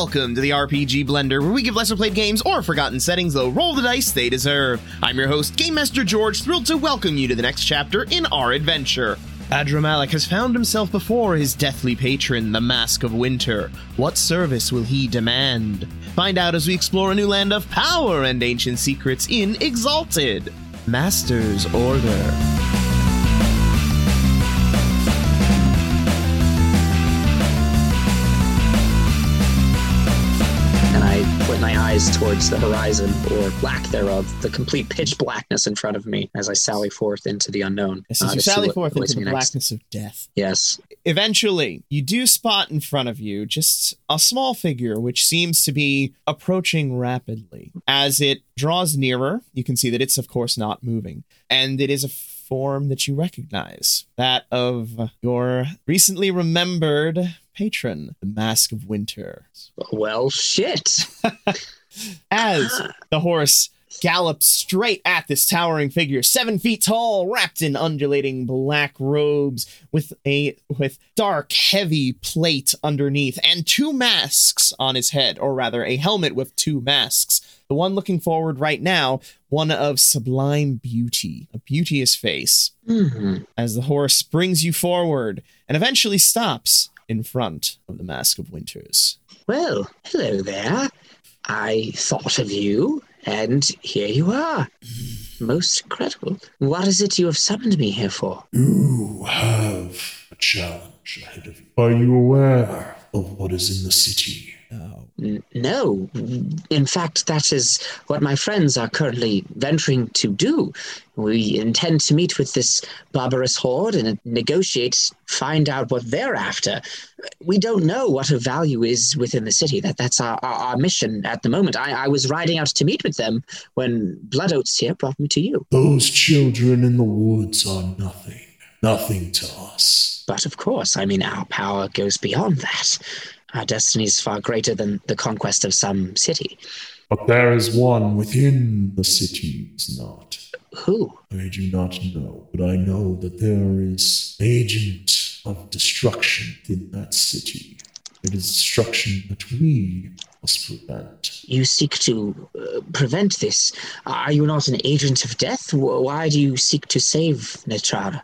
welcome to the RPG Blender, where we give lesser played games or forgotten settings the roll the dice they deserve. I'm your host, Game Master George, thrilled to welcome you to the next chapter in our adventure. Adramalik has found himself before his deathly patron, the Mask of Winter. What service will he demand? Find out as we explore a new land of power and ancient secrets in Exalted. Master's Order. Eyes towards the horizon, or lack thereof, the complete pitch blackness in front of me as I sally forth into the unknown. As uh, you sally forth into the next. blackness of death. Yes. eventually you do spot in front of you just a small figure which seems to be approaching rapidly as it draws nearer you can see that it's of course not moving and it is a form that you recognize that of your recently remembered patron the mask of winter Well, shit. as the horse gallops straight at this towering figure, seven feet tall, wrapped in undulating black robes, with a with dark, heavy plate underneath, and two masks on his head, or rather, a helmet with two masks. The one looking forward right now, one of sublime beauty, a beauteous face, Hmm. as the horse brings you forward and eventually stops in front of the Mask of Winters. Well, hello there. I thought of you, and here you are. Most incredible. What is it you have summoned me here for? You have a challenge ahead of you. Are you aware of what is in the city? N- no. In fact, that is what my friends are currently venturing to do. We intend to meet with this barbarous horde and negotiate, find out what they're after. We don't know what of value is within the city. That that's our, our, our mission at the moment. I, I was riding out to meet with them when Blood Oats here brought me to you. Those children in the woods are nothing. Nothing to us. But of course, I mean, our power goes beyond that. Our destiny is far greater than the conquest of some city. But there is one within the city is not. Who? I do not know, but I know that there is an agent of destruction in that city. It is destruction that we must prevent. you seek to uh, prevent this? Are you not an agent of death? Why do you seek to save Netrara?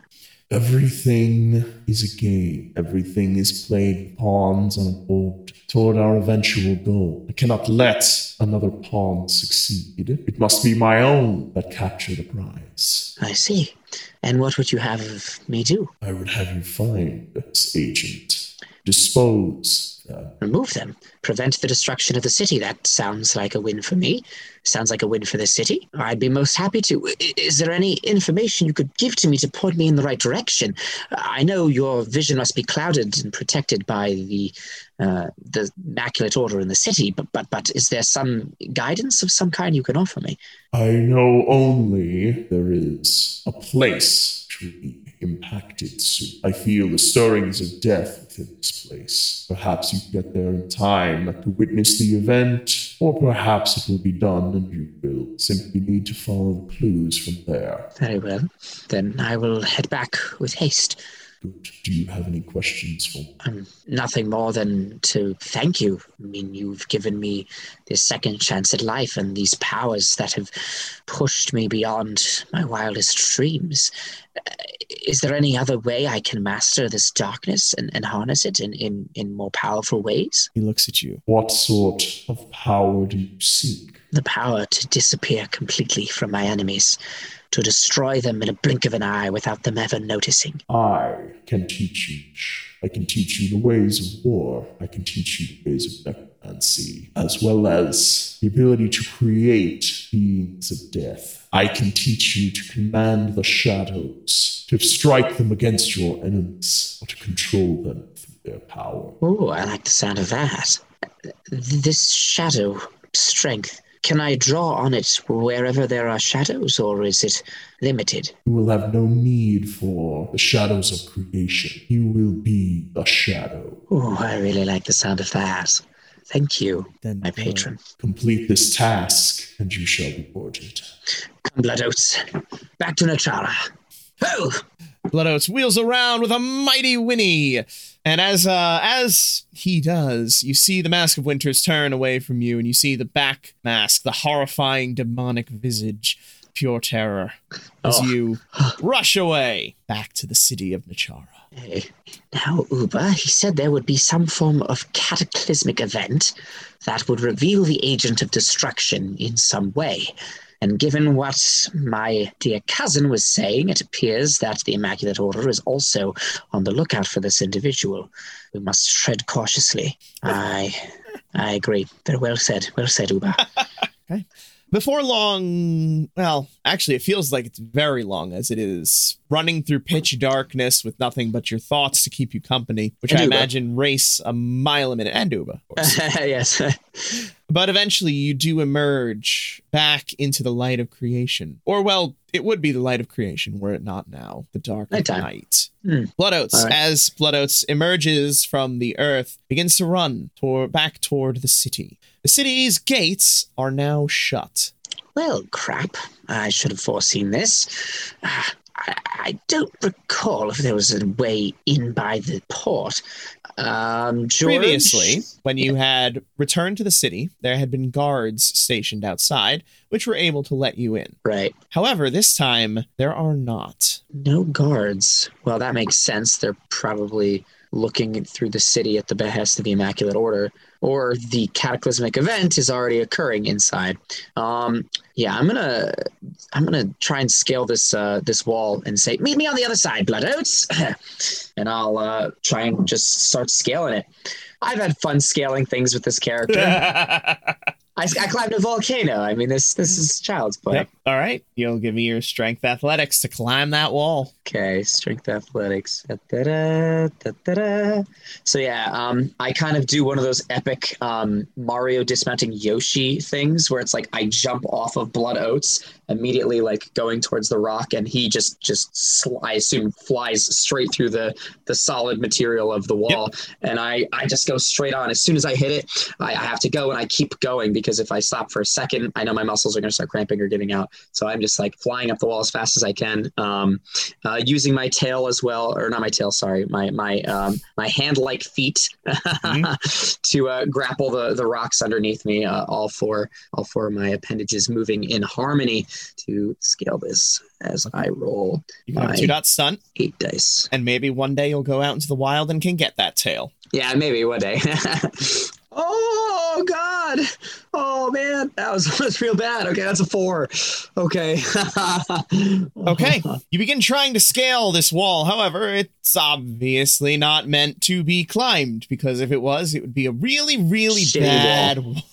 Everything is a game. Everything is played pawns on a board toward our eventual goal. I cannot let another pawn succeed. It must be my own that capture the prize. I see. And what would you have me do? I would have you find this agent, dispose them. Remove them? Prevent the destruction of the city? That sounds like a win for me. Sounds like a win for the city. I'd be most happy to. Is there any information you could give to me to point me in the right direction? I know your vision must be clouded and protected by the uh, the immaculate order in the city, but but but is there some guidance of some kind you can offer me? I know only there is a place to be impacted soon. I feel the stirrings of death within this place. Perhaps you get there in time to witness the event, or perhaps it will be done and you will simply need to follow the clues from there. Very well. Then I will head back with haste. Do you have any questions for me? Um, nothing more than to thank you. I mean, you've given me this second chance at life and these powers that have pushed me beyond my wildest dreams. Uh, Is there any other way I can master this darkness and, and harness it in, in, in more powerful ways? he looks at you. What sort of power do you seek? The power to disappear completely from my enemies, to destroy them in a blink of an eye without them ever noticing. I can teach you. I can teach you the ways of war. I can teach you the ways of necromancy, as well as the ability to create beings of death. I can teach you to command the shadows, to strike them against your enemies, or to control them through their power. Oh, I like the sound of that. This shadow strength, can I draw on it wherever there are shadows, or is it limited? You will have no need for the shadows of creation. You will be a shadow. Oh, I really like the sound of that. Thank you, Then my uh, patron. Complete this task, and you shall be rewarded. Come, Blood Oats. Back to Natara. Oh, Blood Oats wheels around with a mighty whinny And as uh, as he does, you see the mask of Winters turn away from you, and you see the back mask, the horrifying demonic visage, pure terror, as Oh. you rush away back to the city of Nachara. Hey, Now, Uba, he said there would be some form of cataclysmic event that would reveal the agent of destruction in some way. And given what my dear cousin was saying, it appears that the Immaculate Order is also on the lookout for this individual. We must tread cautiously. I, I agree. Very well said. Well said, Uba. Before long, well, actually, it feels like it's very long as it is running through pitch darkness with nothing but your thoughts to keep you company, which And I Uba. imagine race a mile a minute. And course. yes. But eventually you do emerge back into the light of creation. Or, well, it would be the light of creation were it not now, the dark Nighttime. night. Hmm. Blood Oats, right. as Blood Oats emerges from the earth, begins to run toward, back toward the city. The city's gates are now shut. Well, crap. I should have foreseen this. Ah, I, don't recall if there was a way in by the port. Um, George? Previously, when you had returned to the city, there had been guards stationed outside, which were able to let you in. Right. However, this time there are not. No guards. Well, that makes sense. They're probably looking through the city at the behest of the Immaculate Order, or the cataclysmic event is already occurring inside. Um, yeah, I'm gonna, I'm gonna try and scale this uh, this wall and say, "Meet me on the other side, Blood Oats," and I'll uh, try and just start scaling it. I've had fun scaling things with this character. I, I climbed a volcano. I mean, this this is child's play. Yep. All right. You'll give me your strength athletics to climb that wall. Okay, strength athletics. Da-da-da, da-da-da. So yeah, um, I kind of do one of those epic um, Mario dismounting Yoshi things where it's like I jump off of Blood Oats immediately, like going towards the rock, and he just just sl- I assume flies straight through the the solid material of the wall, and I I just go straight on. As soon as I hit it, I, I have to go, and I keep going because if I stop for a second, I know my muscles are going to start cramping or giving out. So I'm just like flying up the wall as fast as I can. Um, uh, using my tail as well, or not my tail, sorry, my my um, my hand-like feet to uh, grapple the the rocks underneath me. Uh, all four all four of my appendages moving in harmony to scale this as I roll You can have a two dot stunt, eight dice. and maybe one day you'll go out into the wild and can get that tail. Yeah, maybe one day. oh God! Oh man, that was that was real bad. Okay, that's a four. Okay. Okay. You begin trying to scale this wall. However, it's obviously not meant to be climbed because if it was, it would be a really, really Shitty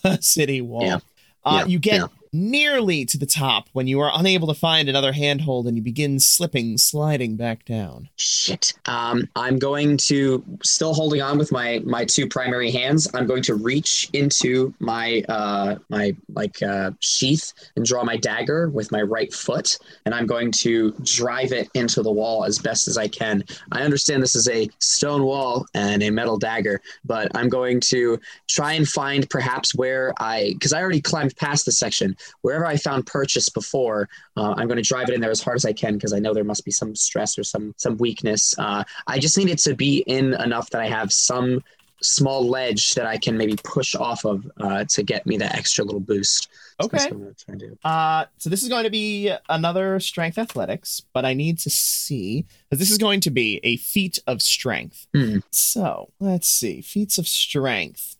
bad city wall. Yeah. Uh, Yeah, You get yeah. Nearly to the top when you are unable to find another handhold and you begin slipping, sliding back down. Shit. Um, I'm going to still holding on with my my two primary hands. I'm going to reach into my uh my like uh sheath and draw my dagger with my right foot, and I'm going to drive it into the wall as best as I can. I understand this is a stone wall and a metal dagger, but I'm going to try and find perhaps where I because I already climbed past this section. Wherever I found purchase before, uh, I'm going to drive it in there as hard as I can because I know there must be some stress or some some weakness. Uh, I just need it to be in enough that I have some small ledge that I can maybe push off of uh, to get me that extra little boost. So that's Okay. what I'm going to try and do. Uh, so this is going to be another strength athletics, but I need to see because this is going to be a feat of strength. Hmm. So let's see, feats of strength.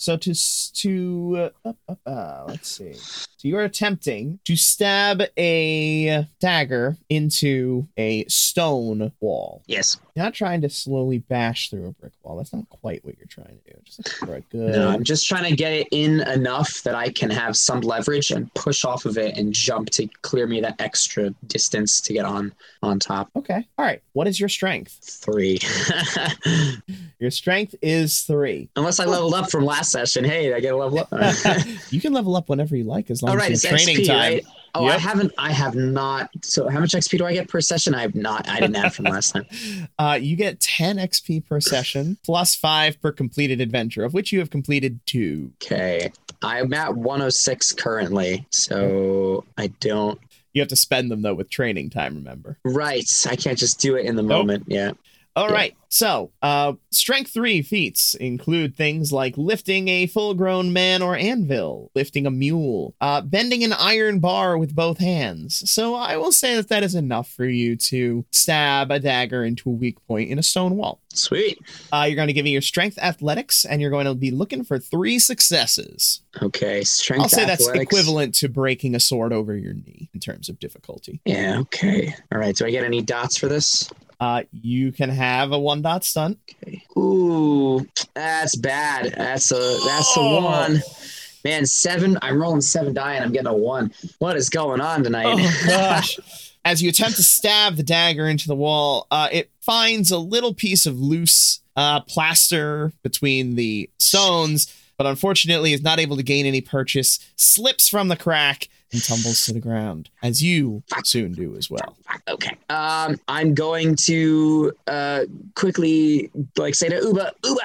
So to to uh, uh, uh, let's see. So you're attempting to stab a dagger into a stone wall. Yes. Not trying to slowly bash through a brick wall. That's not quite what you're trying to do. Just looking for a good. No, I'm just trying to get it in enough that I can have some leverage and push off of it and jump to clear me that extra distance to get on on top. Okay. All right. What is your strength? Three. Your strength is three. Unless I leveled up from last session. Hey, I get a level up. you can level up whenever you like as long All as right, it's it's training XP, time. right? Oh, I haven't. I have not. So, how much XP do I get per session? I have not. I didn't add from last time. Uh, you get 10 XP per session, plus five per completed adventure, of which you have completed two. Okay, I'm at 106 currently, so I don't. You have to spend them though with training time. Remember. Right, I can't just do it in the Nope. moment. Yeah. All Yeah. right. So, uh, strength three feats include things like lifting a full grown man or anvil, lifting a mule, uh, bending an iron bar with both hands. So, I will say that that is enough for you to stab a dagger into a weak point in a stone wall. Sweet. Uh, you're going to give me your strength athletics, and you're going to be looking for three successes. Okay. Strength athletics. I'll say that's equivalent to breaking a sword over your knee in terms of difficulty. Yeah, okay. All right. Do I get any dots for this? Uh, you can have a one dot stunt. Okay. Ooh, that's bad. That's a that's Oh. one. Man, seven. I'm rolling seven die and I'm getting a one. What is going on tonight? Oh gosh. As you attempt to stab the dagger into the wall, uh, it finds a little piece of loose uh, plaster between the stones, but unfortunately is not able to gain any purchase, slips from the crack, and tumbles to the ground, as you soon do as well. okay. Um, I'm going to uh quickly like say to Uba, Uba,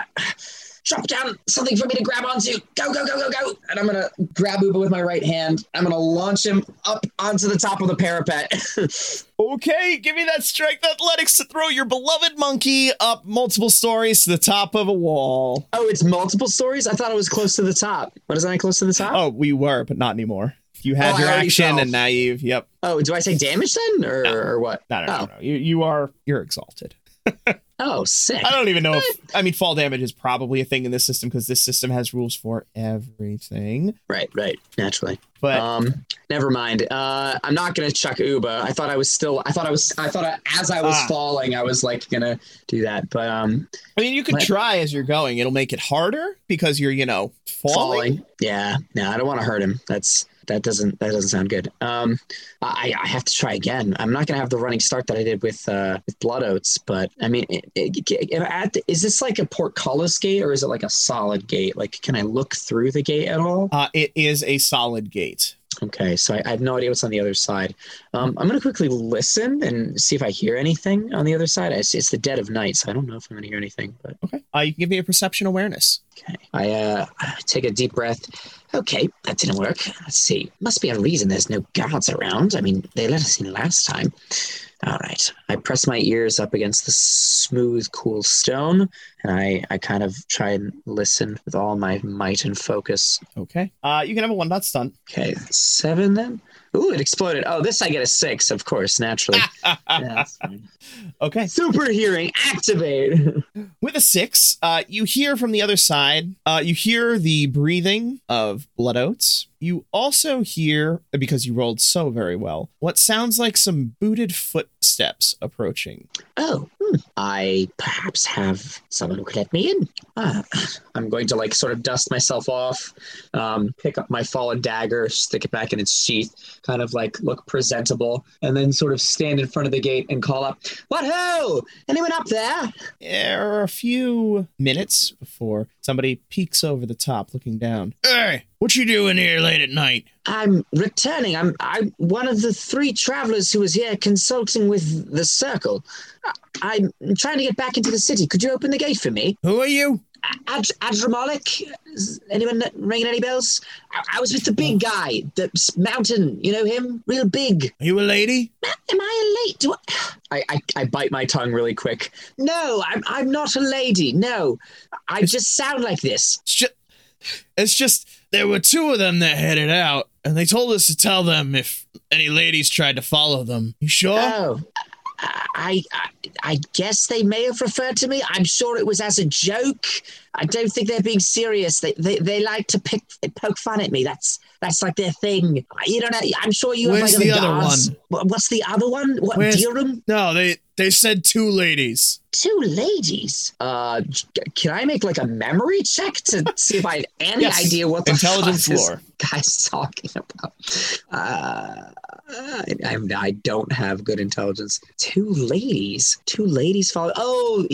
drop down something for me to grab onto. Go, go, go, go, go. And I'm gonna grab Uba with my right hand. I'm gonna launch him up onto the top of the parapet. Okay, give me that strength athletics to throw your beloved monkey up multiple stories to the top of a wall. oh, it's multiple stories? I thought it was close to the top. What is that close to the top? Oh, we were, but not anymore. You had Oh, your action, and you've. Yep. Oh, do I say damage then? Or, No. or what? No, no, no, Oh. no. You, you are. You're exalted. Oh, sick. I don't even know if I mean fall damage is probably a thing in this system because this system has rules for everything. Right, right, naturally. But um, never mind. Uh, I'm not gonna chuck Uba. I thought I was still. I thought I was. I thought I, as I was Ah. falling, I was like gonna do that. But um, I mean, you could try as you're going. It'll make it harder because you're you know falling. falling. Yeah. No, I don't want to hurt him. That's that doesn't that doesn't sound good. Um, I I have to try again. I'm not gonna have the running start that I did with uh with Blood Oats. But I mean, it, it, it- at the, is this like a portcullis gate or is it like a solid gate? Like, can I look through the gate at all? Uh, it is a solid gate. Okay, so I, I have no idea what's on the other side. Um, I'm gonna quickly listen and see if I hear anything on the other side. It's, it's the dead of night, so I don't know if I'm gonna hear anything. But Okay. Uh, you can give me a perception awareness. okay, I uh, take a deep breath. Okay, that didn't work. Let's see. Must be a reason there's no guards around. I mean, they let us in last time. All right. I press my ears up against the smooth, cool stone, and I, I kind of try and listen with all my might and focus. Okay. Uh, you can have a one dot stunt. Okay, seven then. Ooh, it exploded. Oh, this I get a six, of course, naturally. Yeah, okay. Super hearing, activate. With a six, uh, you hear from the other side. Uh, you hear the breathing of blood oats. You also hear, because you rolled so very well, what sounds like some booted footsteps approaching. oh, hmm. I perhaps have someone who could let me in. Ah, I'm going to like sort of dust myself off, um, pick up my fallen dagger, stick it back in its sheath, kind of like look presentable, and then sort of stand in front of the gate and call up, "What ho? Anyone up there?" There are a few minutes before somebody peeks over the top looking down. Hey, what you doing here late at night? I'm returning. I'm I'm one of the three travelers who was here consulting with the circle. I, I'm trying to get back into the city. Could you open the gate for me? Who are you? Ad, Adramalik? Anyone ringing any bells? I, I was with the big guy, the mountain. You know him, real big. Are you a lady? Am I a lady? Do I, I, I, I bite my tongue really quick. No, I'm I'm not a lady. No, I just sound like this. It's just, it's just there were two of them that headed out, and they told us to tell them if any ladies tried to follow them. You sure? Oh, I, I, I guess they may have referred to me. I'm sure it was as a joke. I don't think they're being serious. They, they, they like to pick, poke fun at me. That's, that's like their thing. You don't know. I'm sure you Where's have like the other guards. one? What's the other one? What Where's- Durham? no, they they said two ladies. Two ladies. Uh, can I make like a memory check to see if I have any Yes. idea what the Intelligence fuck this guy's talking about? Uh, I, I'm, I don't have good intelligence. Two ladies. Two ladies follow. Oh,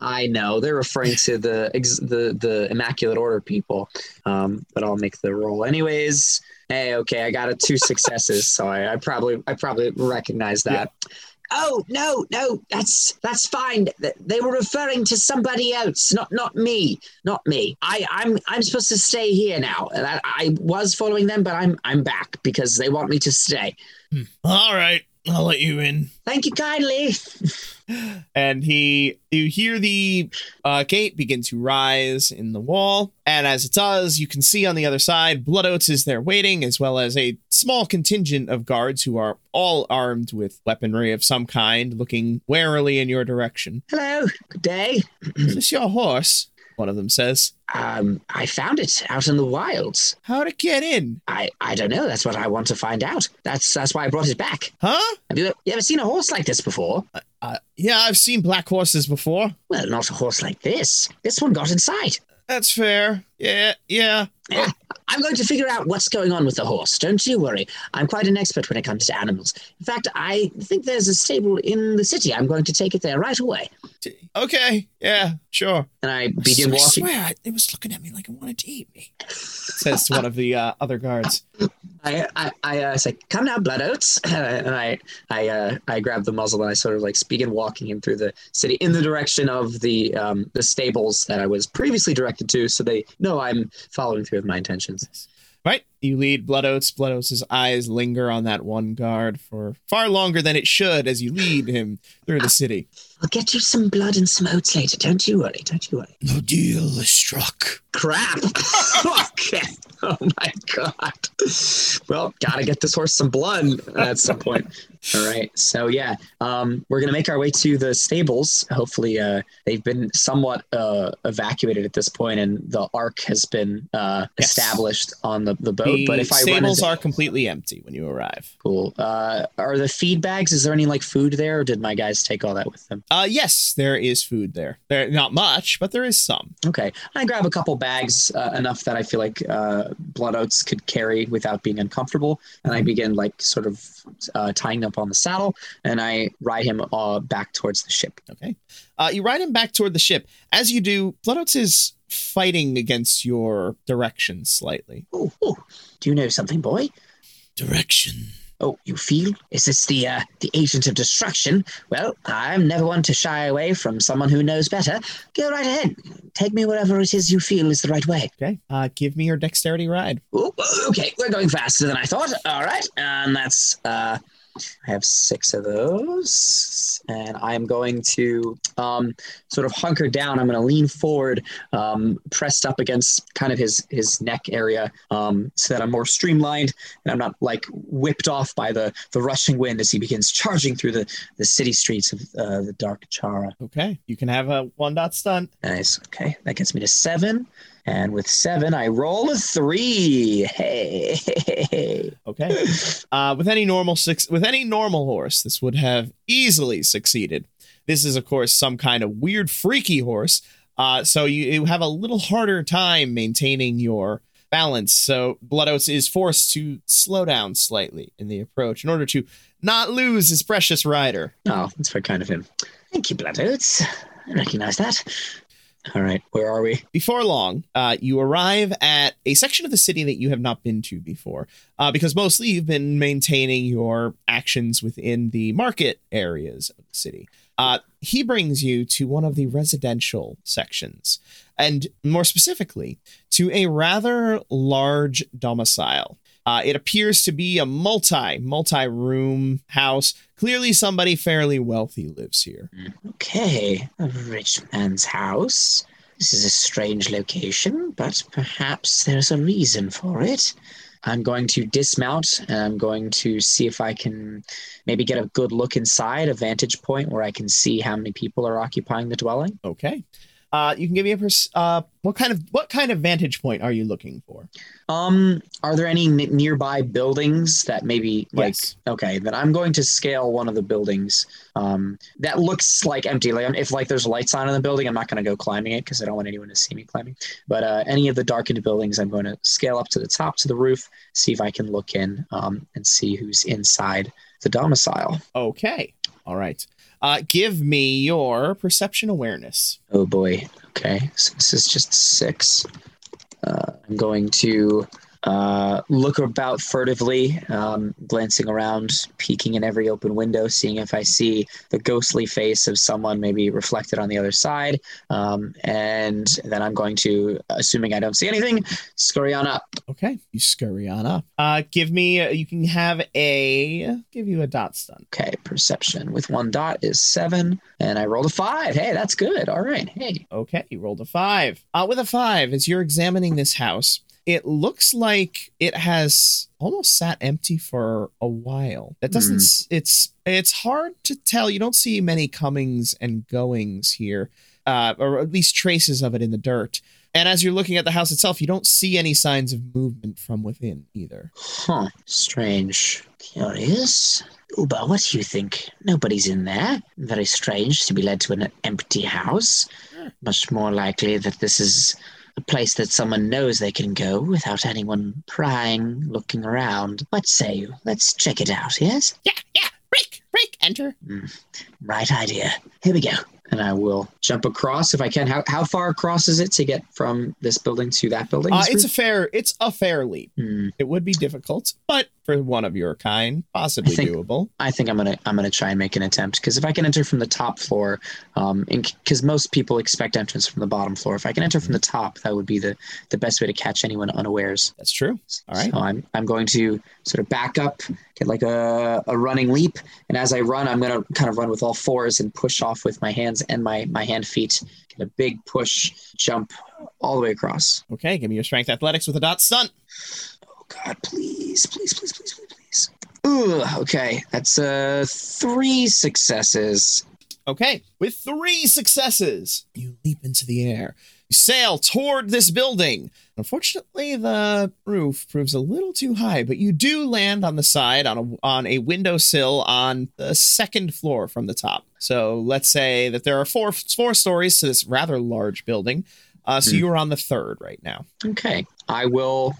I know. They're referring to the ex- the the Immaculate Order people. Um, but I'll make the roll anyways. Hey, okay, I got a two successes, so I, I probably I probably recognize that. Oh no, no, that's that's fine. They were referring to somebody else, not not me, not me. I I'm I'm supposed to stay here now. I, I was following them, but I'm I'm back because they want me to stay. Hmm. All right. I'll let you in. Thank you kindly. and he you hear the uh, gate begin to rise in the wall and as it does you can see on the other side blood oats is there waiting as well as a small contingent of guards who are all armed with weaponry of some kind looking warily in your direction Hello. Good day. is this your horse one of them says Um, I found it out in the wilds. how'd it get in I, I don't know. That's what I want to find out. That's that's why I brought it back. huh Have you, you ever seen a horse like this before? uh, Uh, yeah i've seen black horses before Well, not a horse like this. This one got inside. that's fair yeah yeah Yeah, I'm going to figure out what's going on with the horse. Don't you worry. I'm quite an expert when it comes to animals. In fact, I think there's a stable in the city. I'm going to take it there right away. Okay yeah sure And I begin I walking. swear, it was looking at me like it wanted to eat me. Says to one of the uh, other guards. I I, I uh, say, "Come now, blood oats," and I I uh, I grab the muzzle and I sort of like begin walking him through the city in the direction of the um, the stables that I was previously directed to, so they know I'm following through with my intentions. Right? You lead Blood Oats. Blood Oats' eyes linger on that one guard for far longer than it should as you lead him through the city. I'll get you some blood and some oats later. Don't you worry. Don't you worry. No deal is struck. Crap. okay. Oh my god. Well, gotta get this horse some blood at some point. All right. So yeah, um, we're gonna make our way to the stables. Hopefully, uh, they've been somewhat uh, evacuated at this point, and the ark has been uh, Yes. established on the, the boat. The but if I stables are completely empty when you arrive. cool, uh, are the feed bags? Is there any like food there, or did my guys take all that with them? Uh, yes, there is food there. There, not much, but there is some. Okay, I grab a couple bags, uh, enough that I feel like uh, blood oats could carry without being uncomfortable, and I begin like sort of uh, tying up on the saddle, and I ride him uh, back towards the ship. Okay. Uh, you ride him back toward the ship. As you do, Blood Oats is fighting against your direction slightly. Oh, oh, do you know something, boy? Direction. Oh, you feel? Is this the uh, the agent of destruction? Well, I'm never one to shy away from someone who knows better. Go right ahead. Take me wherever it is you feel is the right way. Okay. Uh, give me your dexterity ride. Oh, okay, we're going faster than I thought. All right, and that's uh, I have six of those, and I'm going to um, sort of hunker down. I'm going to lean forward, um, pressed up against kind of his his neck area, um, so that I'm more streamlined and I'm not like whipped off by the the rushing wind as he begins charging through the the city streets of uh, the dark Chara. Okay. You can have a one dot stunt. Nice. Okay, that gets me to seven. And with seven, I roll a three. Hey. Okay. Uh, with any normal six, with any normal horse, this would have easily succeeded. This is, of course, some kind of weird, freaky horse. Uh, so you, you have a little harder time maintaining your balance. So Blood Oats is forced to slow down slightly in the approach in order to not lose his precious rider. Oh, that's very kind of him. Thank you, Blood Oats. I recognize that. All right, where are we? Before long, uh, you arrive at a section of the city that you have not been to before, uh, because mostly you've been maintaining your actions within the market areas of the city. Uh, he brings you to one of the residential sections, and more specifically, to a rather large domicile. Uh, it appears to be a multi multi room house. Clearly, somebody fairly wealthy lives here. Okay, a rich man's house. This is a strange location, but perhaps there's a reason for it. I'm going to dismount and I'm going to see if I can maybe get a good look inside, a vantage point where I can see how many people are occupying the dwelling. Okay. Uh, you can give me a pers- uh, what kind of what kind of vantage point are you looking for? Um, are there any n- nearby buildings that maybe like Yes. okay, then I'm going to scale one of the buildings. Um, that looks like empty. Like if like there's lights on in the building, I'm not going to go climbing it because I don't want anyone to see me climbing. But uh, any of the darkened buildings, I'm going to scale up to the top to the roof, see if I can look in, um, and see who's inside the domicile. Okay. All right. Uh, give me your perception awareness. Oh boy. Okay, so this is just six. Uh, I'm going to uh, look about furtively, um, glancing around, peeking in every open window, seeing if I see the ghostly face of someone maybe reflected on the other side. Um, and then I'm going to, assuming I don't see anything, scurry on up. Okay, you scurry on up. Uh, give me. uh, You can have a. Give you a dot stun. Okay, perception with one dot is seven, and I rolled a five. Hey, that's good. All right. Hey. Okay, you rolled a five. Uh, with a five, as you're examining this house, it looks like it has almost sat empty for a while. That doesn't. S It's it's hard to tell. You don't see many comings and goings here, uh, or at least traces of it in the dirt. And as you're looking at the house itself, you don't see any signs of movement from within either. Huh. Strange. Curious. Uba, what do you think? Nobody's in there. Very strange to be led to an empty house. Much more likely that this is a place that someone knows they can go without anyone prying, looking around. What say you? Let's check it out, yes? Yeah, yeah. Break, break, enter. Right idea. Here we go. And I will jump across if I can. How, how far across is it to get from this building to that building? Uh, it's a fair. It's a fair leap. Hmm. It would be difficult, but for one of your kind, possibly I think- doable. I think I'm gonna I'm gonna try and make an attempt because if I can enter from the top floor, um, because most people expect entrance from the bottom floor. If I can enter from the top, that would be the the best way to catch anyone unawares. That's true. All right. So I'm I'm going to sort of back up, get like a, a running leap, and as I run, I'm gonna kind of run with all fours and push off with my hands and my my hand feet. Get a big push, jump all the way across. Okay, give me your strength athletics with a dot stunt. God, please, please, please, please, please, please. Ooh, okay, that's uh three successes. Okay, with three successes, you leap into the air. You sail toward this building. Unfortunately, the roof proves a little too high, but you do land on the side on a on a windowsill on the second floor from the top. So let's say that there are four four stories to this rather large building. Uh, so Hmm. you are on the third right now. Okay. I will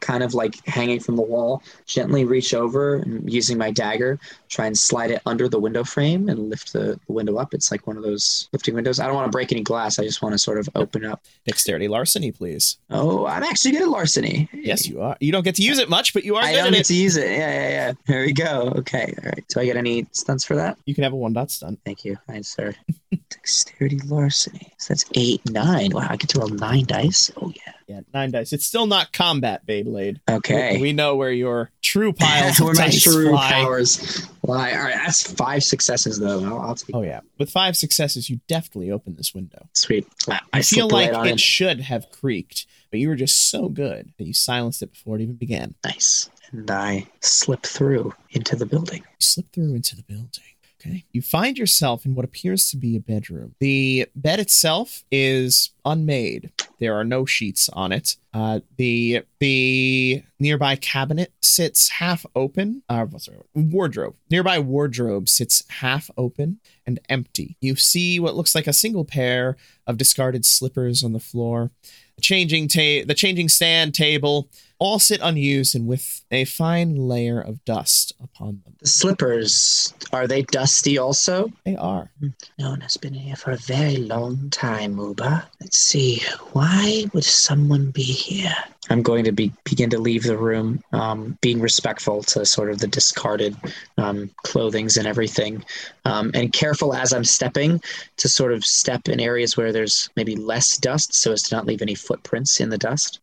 kind of like hanging from the wall, gently reach over and using my dagger, try and slide it under the window frame and lift the, window up. It's like one of those lifting windows. I don't want to break any glass. I just want to sort of open up. Dexterity larceny, please. Oh, I'm actually good at larceny. Yes, you are. You don't get to use it much, but you are I good don't at get it. to use it. Yeah, yeah, yeah. There we go. Okay. All right. Do I get any stunts for that? You can have a one dot stunt. Thank you. Fine, sir. Dexterity larceny. So that's eight, nine. Wow, I get to roll nine dice. Oh, yeah. Yeah, nine dice. It's still not combat, Beyblade. Okay. We, we know where your true piles Where my true fly. powers lie. All right, that's five successes though. I'll, I'll Oh yeah, with five successes, you deftly open this window. sweet. I, I I feel like it it. should have creaked, but you were just so good that you silenced it before it even began. Nice. And I slip through into the building. You slip through into the building. Okay. You find yourself in what appears to be a bedroom. The bed itself is unmade. There are no sheets on it. Uh, the the nearby cabinet sits half open. Uh, the wardrobe? Nearby wardrobe sits half open and empty. You see what looks like a single pair of discarded slippers on the floor. The changing ta- the changing stand table all sit unused and with a fine layer of dust upon them. The slippers, are they dusty also? They are. No one has been here for a very long time, Uba. Let's see. Why would someone be here? I'm going to be, begin to leave the room, um, being respectful to sort of the discarded um, clothings and everything, um, and careful as I'm stepping to sort of step in areas where there's maybe less dust so as to not leave any footprints in the dust.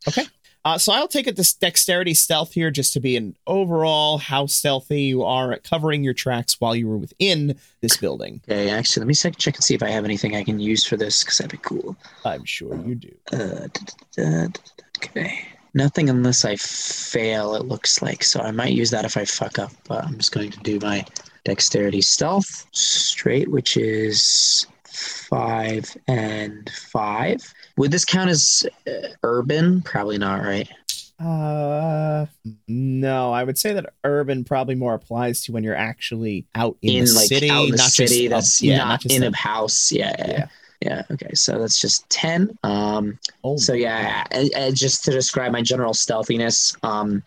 Uh, so I'll take it this dexterity stealth here just to be an overall how stealthy you are at covering your tracks while you were within this building. Okay, actually, let me check and see if I have anything I can use for this because that'd be cool. I'm sure you do. Uh, da, da, da, da, okay. Nothing unless I fail, it looks like. So I might use that if I fuck up. But I'm just going to do my dexterity stealth straight, which is five and five. Would this count as uh, urban? Probably not, right? Uh, no, I would say that urban probably more applies to when you're actually out in, In, the like city, out in the not city, just up- that's yeah, not, just in up- a house. Yeah, yeah, Yeah. yeah. Okay, so that's just ten. Um, Oh, So yeah, and, and just to describe my general stealthiness, um,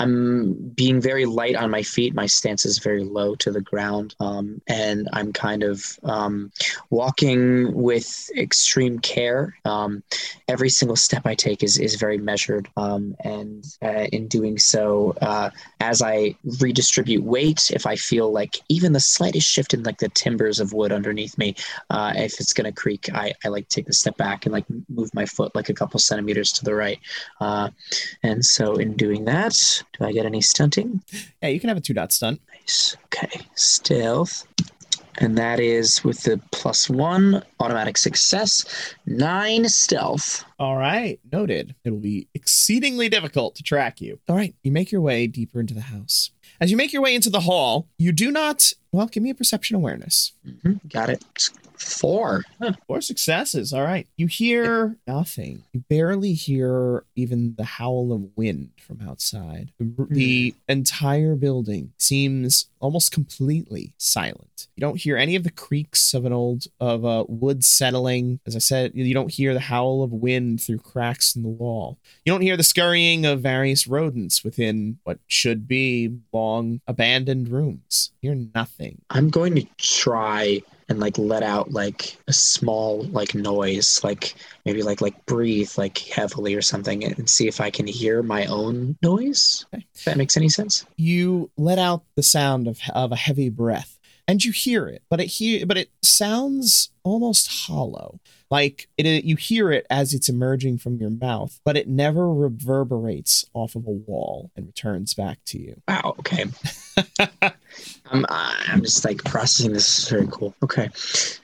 I'm being very light on my feet. My stance is very low to the ground, um, and I'm kind of um, walking with extreme care. Um, every single step I take is is very measured, um, and uh, in doing so, uh, as I redistribute weight, if I feel like even the slightest shift in like the timbers of wood underneath me, uh, if it's gonna creak, I, I like take a step back and like move my foot like a couple centimeters to the right. Uh, and so in doing that, do I get any stunting? Yeah, you can have a two dot stunt. Nice. Okay, stealth. And that is with the plus one automatic success, nine stealth. All right, noted. It will be exceedingly difficult to track you. All right, you make your way deeper into the house. As you make your way into the hall, you do not. Well, give me a perception awareness. Mhm, Got it. Four. Four successes. All right. You hear nothing. You barely hear even the howl of wind from outside. The, the hmm. entire building seems almost completely silent. You don't hear any of the creaks of an old of a wood settling. As I said, you don't hear the howl of wind through cracks in the wall. You don't hear the scurrying of various rodents within what should be long abandoned rooms. You hear nothing. I'm going to try and like let out like a small like noise, like maybe like like breathe like heavily or something, and see if I can hear my own noise. Okay. If that makes any sense. you let out the sound of, of a heavy breath and you hear it but it hear but it sounds almost hollow like it you hear it as it's emerging from your mouth but it never reverberates off of a wall and returns back to you Wow. Okay. I'm I'm just like processing this. Is very cool. Okay.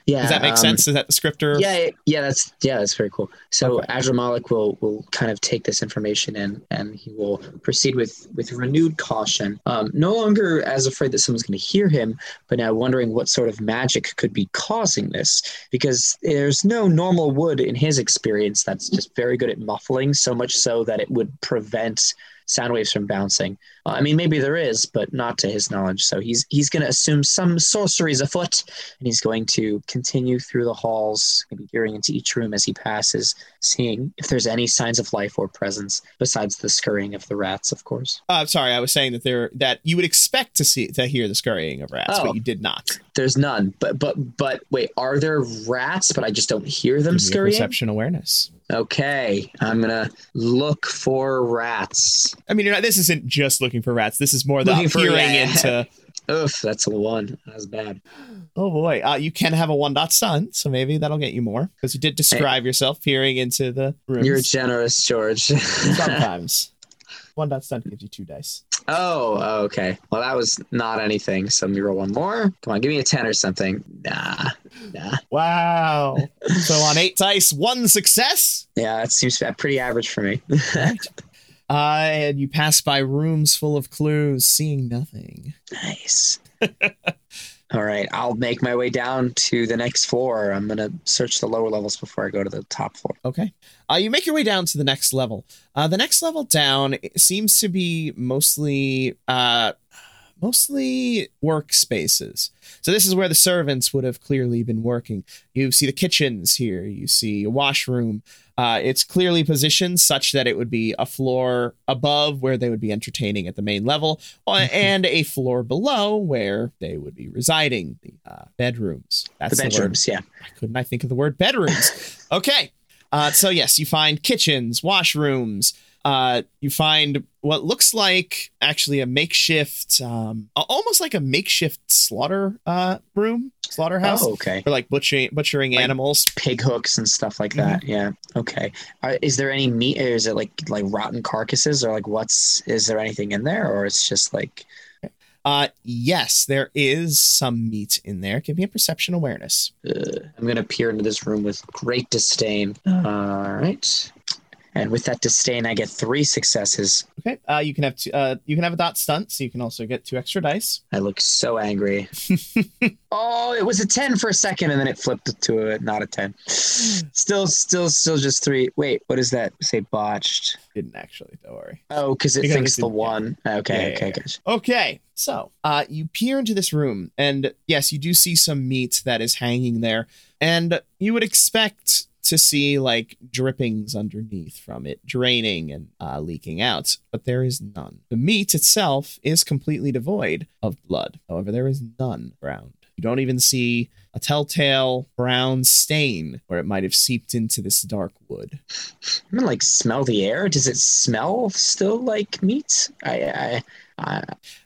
Yeah. does that make um, sense is that descriptor Yeah, yeah, yeah, that's yeah, that's very cool. So Okay. Adramalik will will kind of take this information and and he will proceed with with renewed caution. Um, no longer as afraid that someone's going to hear him, but now wondering what sort of magic could be causing this because there's no normal wood in his experience that's just very good at muffling, so much so that it would prevent sound waves from bouncing. Uh, I mean, maybe there is, but not to his knowledge. So he's he's going to assume some sorcery is afoot, and he's going to continue through the halls, maybe peering into each room as he passes, seeing if there's any signs of life or presence besides the scurrying of the rats, of course. uh, sorry i was saying that there that you would expect to see to hear the scurrying of rats Oh. but you did not There's none, but but but wait, are there rats? But I just don't hear them Give scurrying. perception awareness Okay, I'm gonna look for rats. i mean you're not, this isn't just looking for rats this is more the Looking peering into Oof, that's a one. That's bad. Oh boy, uh, you can have a one dot stunt, so maybe that'll get you more because you did describe yourself peering into the rooms. You're generous, George. Sometimes one dot stunt gives you two dice. oh, okay. Well, that was not anything. So let me roll one more. Come on, give me a ten or something. Nah, nah. Wow! so on eight dice, one success. Yeah, that seems pretty average for me. Uh, and you pass by rooms full of clues, seeing nothing. nice. All right, I'll make my way down to the next floor. I'm gonna search the lower levels before I go to the top floor. Okay. Uh, you make your way down to the next level. Uh, the next level down seems to be mostly uh, mostly workspaces. So this is where the servants would have clearly been working. You see the kitchens here. You see a washroom. Uh, it's clearly positioned such that it would be a floor above where they would be entertaining at the main level, uh, and a floor below where they would be residing. The uh, bedrooms. That's the the bedrooms, yeah. why couldn't I think of the word bedrooms? okay. Uh, so yes, you find kitchens, washrooms. Uh, you find what looks like actually a makeshift, um, almost like a makeshift slaughter uh, room, slaughterhouse, Oh, okay. for like butchering butchering Like- animals. Pig hooks and stuff like that. Yeah. Okay. Uh, is there any meat, or is it like like rotten carcasses, or like what's? Is there anything in there, or it's just like Uh, yes, there is some meat in there. Give me a perception awareness. Uh, I'm gonna peer into this room with great disdain. All right, and with that disdain, I get three successes. Okay. Uh, you can have two, uh, you can have a dot stunt, so you can also get two extra dice. I look so angry. oh, it was a ten for a second, and then it flipped to a not a ten. Still, still, still, just three. Wait, what does that say? Botched. Didn't actually. Don't worry. Oh, because it Because thinks it's the one. Okay, Yeah, yeah, okay, yeah. gotcha. Okay, so uh, you peer into this room, and yes, you do see some meat that is hanging there, and you would expect to see like drippings underneath from it draining and uh, leaking out, but there is none. The meat itself is completely devoid of blood. However, there is none around. You don't even see a telltale brown stain where it might have seeped into this dark wood. I'm gonna like smell the air. Does it smell still like meat? I, I, I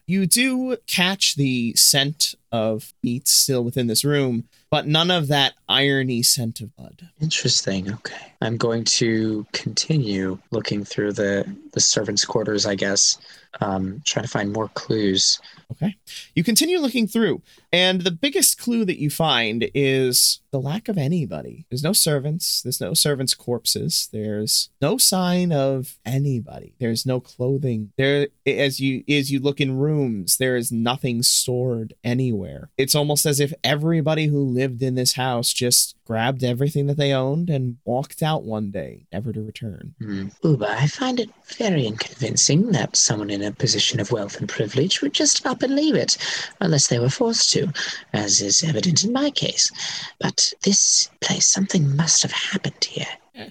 You do catch the scent of meat still within this room, but none of that irony scent of blood. interesting. Okay, I'm going to continue looking through the the servants' quarters. I guess, um, trying to find more clues. Okay. You continue looking through, and the biggest clue that you find is the lack of anybody. There's no servants, there's no servants' corpses, there's no sign of anybody. There's no clothing. There as you as you look in rooms, there is nothing stored anywhere. It's almost as if everybody who lived in this house just grabbed everything that they owned and walked out one day, never to return. Hmm. Uba, I find it very inconvincing that someone in a position of wealth and privilege would just up and leave it, unless they were forced to, as is evident in my case. But this place, something must have happened here.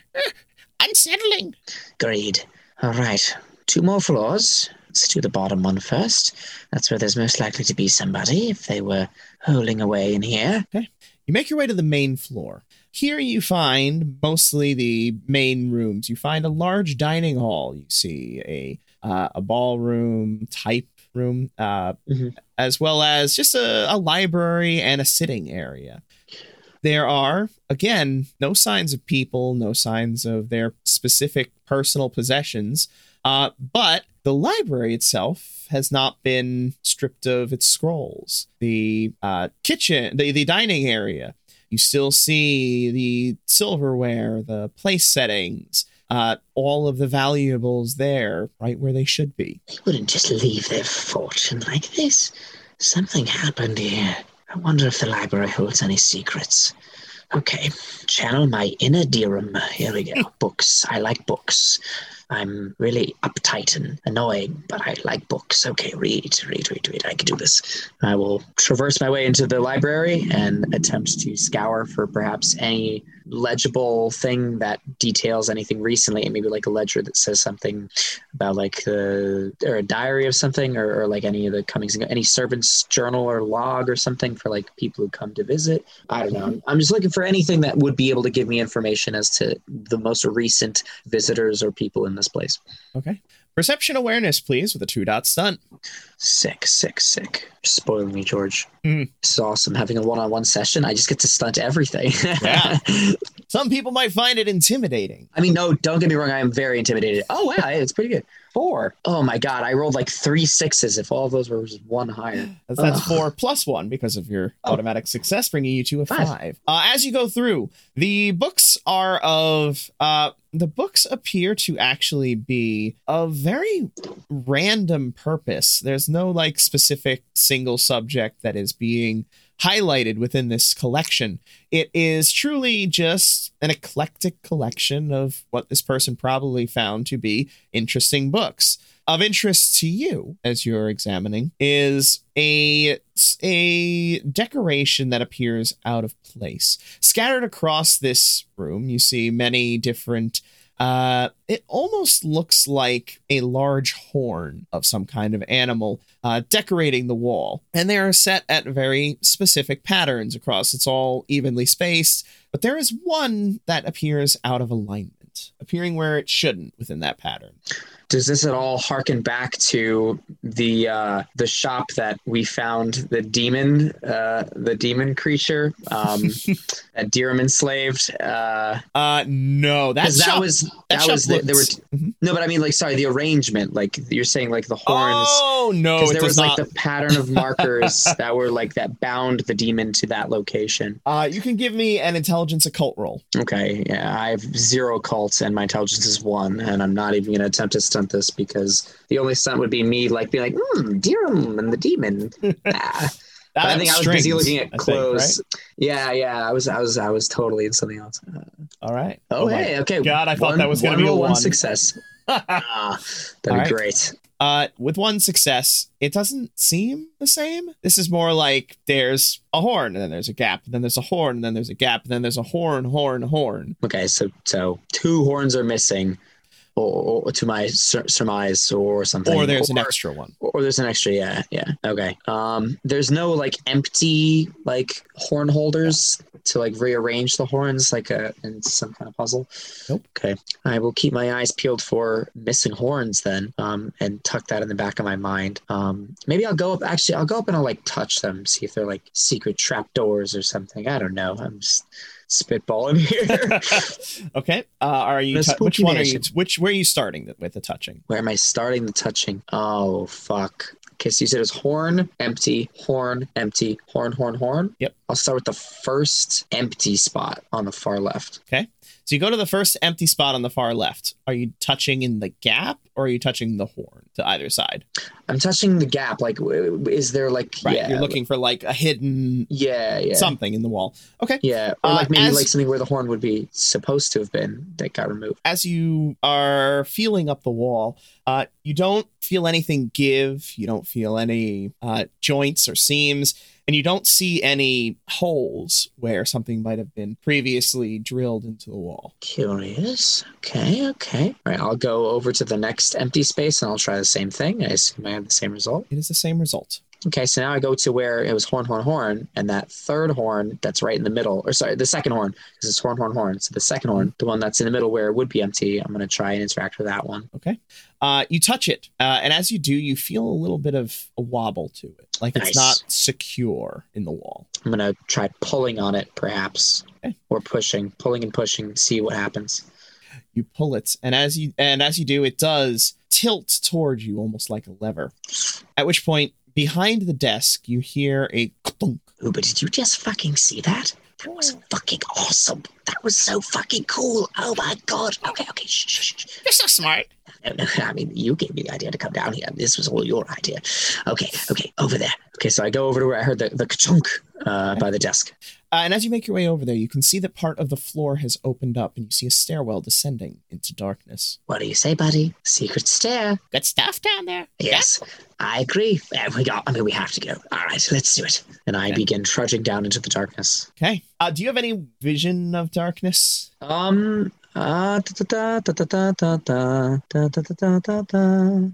Unsettling. Agreed. All right, two more floors. Let's do the bottom one first. That's where there's most likely to be somebody if they were holing away in here. You make your way to the main floor. Here you find mostly the main rooms. You find a large dining hall. You see a uh, a ballroom type room, uh, Mhm. as well as just a, a library and a sitting area. There are again no signs of people, no signs of their specific personal possessions, uh, but the library itself has not been stripped of its scrolls. The uh, kitchen, the, the dining area, you still see the silverware, the place settings, uh, all of the valuables there, right where they should be. They wouldn't just leave their fortune like this. Something happened here. I wonder if the library holds any secrets. Okay, channel my inner Dirham. Here we go. books. I like books. I'm really uptight and annoying, but I like books. Okay, read, read, read, read. I can do this. I will traverse my way into the library and attempt to scour for perhaps any legible thing that details anything recently, and maybe like a ledger that says something about like the or a diary of something or, or like any of the comings and any servant's journal or log or something for like people who come to visit. I don't know. I'm just looking for anything that would be able to give me information as to the most recent visitors or people in this place. Okay. Perception awareness, please, with a two dot stunt. Sick, sick, sick. You're spoiling me, George. Mm. Is awesome. Having a one-on-one session, I just get to stunt everything. Yeah. Some people might find it intimidating. I mean, no, don't get me wrong. I am very intimidated. Oh wow, it's pretty good. Four. Oh my god, I rolled like three sixes. If all of those were one higher. That's, that's four plus one because of your Oh. automatic success, bringing you to a five. Five. Uh, as you go through, the books are of uh, the books appear to actually be of very random purpose. There's no like specific single subject that is being highlighted within this collection. It is truly just an eclectic collection of what this person probably found to be interesting books. Of interest to you as you're examining is a a decoration that appears out of place. Scattered across this room, you see many different uh, it almost looks like a large horn of some kind of animal uh, decorating the wall. And they are set at very specific patterns across. It's all evenly spaced, but there is one that appears out of alignment, appearing where it shouldn't within that pattern. Does this at all harken back to the uh, the shop that we found the demon uh, the demon creature um, that Dirham enslaved? Uh, Uh, no, that 'cause that shop- was that that shop was the, there were looks- Mhm. no, but I mean like sorry the arrangement like you're saying like the horns. Oh no, there was not. like the pattern of markers that were like that bound the demon to that location. Uh, you can give me an intelligence occult roll. Okay, yeah, I have zero cults and my intelligence is one, and I'm not even going to attempt to stunt this because the only stunt would be me like being like, hmm, Dirham and the demon. Ah. I think I was busy looking at think, clothes. right? Yeah, yeah, I was, I was, I was totally in something else. Uh, All right. oh, my hey, okay. God, I thought one, that was gonna one be a one one. success. ah, that'd All be right. great. Uh, with one success, it doesn't seem the same. This is more like there's a horn, and then there's a gap, and then there's a horn, and then there's a gap, and then there's a horn, horn, horn. Okay, so so two horns are missing, or, or to my sur- surmise, or something. Or there's an extra one. Or there's an extra. Yeah, yeah. Okay. Um, there's no like empty like horn holders to like rearrange the horns like a in some kind of puzzle. Nope. Okay. I will keep my eyes peeled for missing horns then, um, and tuck that in the back of my mind. Um, maybe I'll go up. Actually, I'll go up and I'll like touch them, see if they're like secret trap doors or something. I don't know. I'm just spitballing here. okay. Uh, are you? Which one are you? Which where are you starting with the touching? Where am I starting the touching? Oh fuck. Okay, so you said it was horn, empty, horn, empty, horn, horn, horn. Yep. I'll start with the first empty spot on the far left. So you go to the first empty spot on the far left. Are you touching in the gap or are you touching the horn to either side? I'm touching the gap. Like, is there like Right. yeah, You're looking for like a hidden yeah, yeah, something in the wall. Okay. yeah, or Uh, like maybe as- like something where the horn would be supposed to have been that got removed. As you are feeling up the wall, uh, you don't feel anything give. You don't feel any uh, joints or seams, and you don't see any holes where something might have been previously drilled into the wall. Curious. Okay, okay. All right, I'll go over to the next empty space and I'll try the same thing. I assume I have the same result. It is the same result. Okay, so now I go to where it was horn, horn, horn, and that third horn that's right in the middle, or sorry, the second horn, because it's horn, horn, horn. So the second horn, the one that's in the middle where it would be empty, I'm going to try and interact with that one. Okay. Uh, you touch it, uh, and as you do, you feel a little bit of a wobble to it, like it's Nice. not secure in the wall. I'm going to try pulling on it, perhaps, Okay. or pushing, pulling and pushing, see what happens. You pull it, and as you and as you do, it does tilt toward you almost like a lever. At which point, behind the desk, you hear a clunk. Ooh, but did you just fucking see that? That was fucking awesome. That was so fucking cool. Oh my god. Okay, okay. Shh, shh, shh, shh. You're so smart. No, no, I mean, you gave me the idea to come down here. This was all your idea. Okay, okay, over there. Okay, so I go over to where I heard the, the chunk uh, by the desk. Uh, and as you make your way over there, you can see that part of the floor has opened up and you see a stairwell descending into darkness. What do you say, buddy? Secret stair. Good stuff down there. Yes, yeah. I agree. And we got, I mean, we have to go. All right, let's do it. And I okay. begin trudging down into the darkness. Okay. Uh, do you have any vision of darkness? Um, Ah, da, da, da,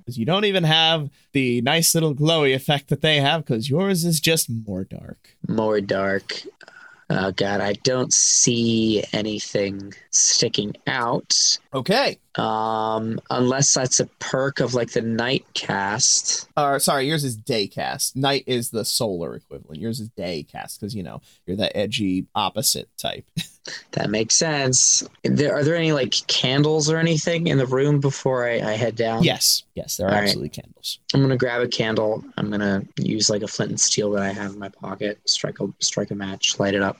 you don't even have the nice little glowy effect that they have because yours is just more dark. More dark. Oh, God, I don't see anything sticking out. Okay. Um, unless that's a perk of like the night caste. Or sorry, yours is day caste. Night is the solar equivalent. Yours is day caste because you know you're that edgy opposite type. That makes sense. There, are there any like candles or anything in the room before I, I head down? yes, yes, there are All right. absolutely candles. I'm gonna grab a candle. I'm gonna use like a flint and steel that I have in my pocket. Strike a strike a match, light it up,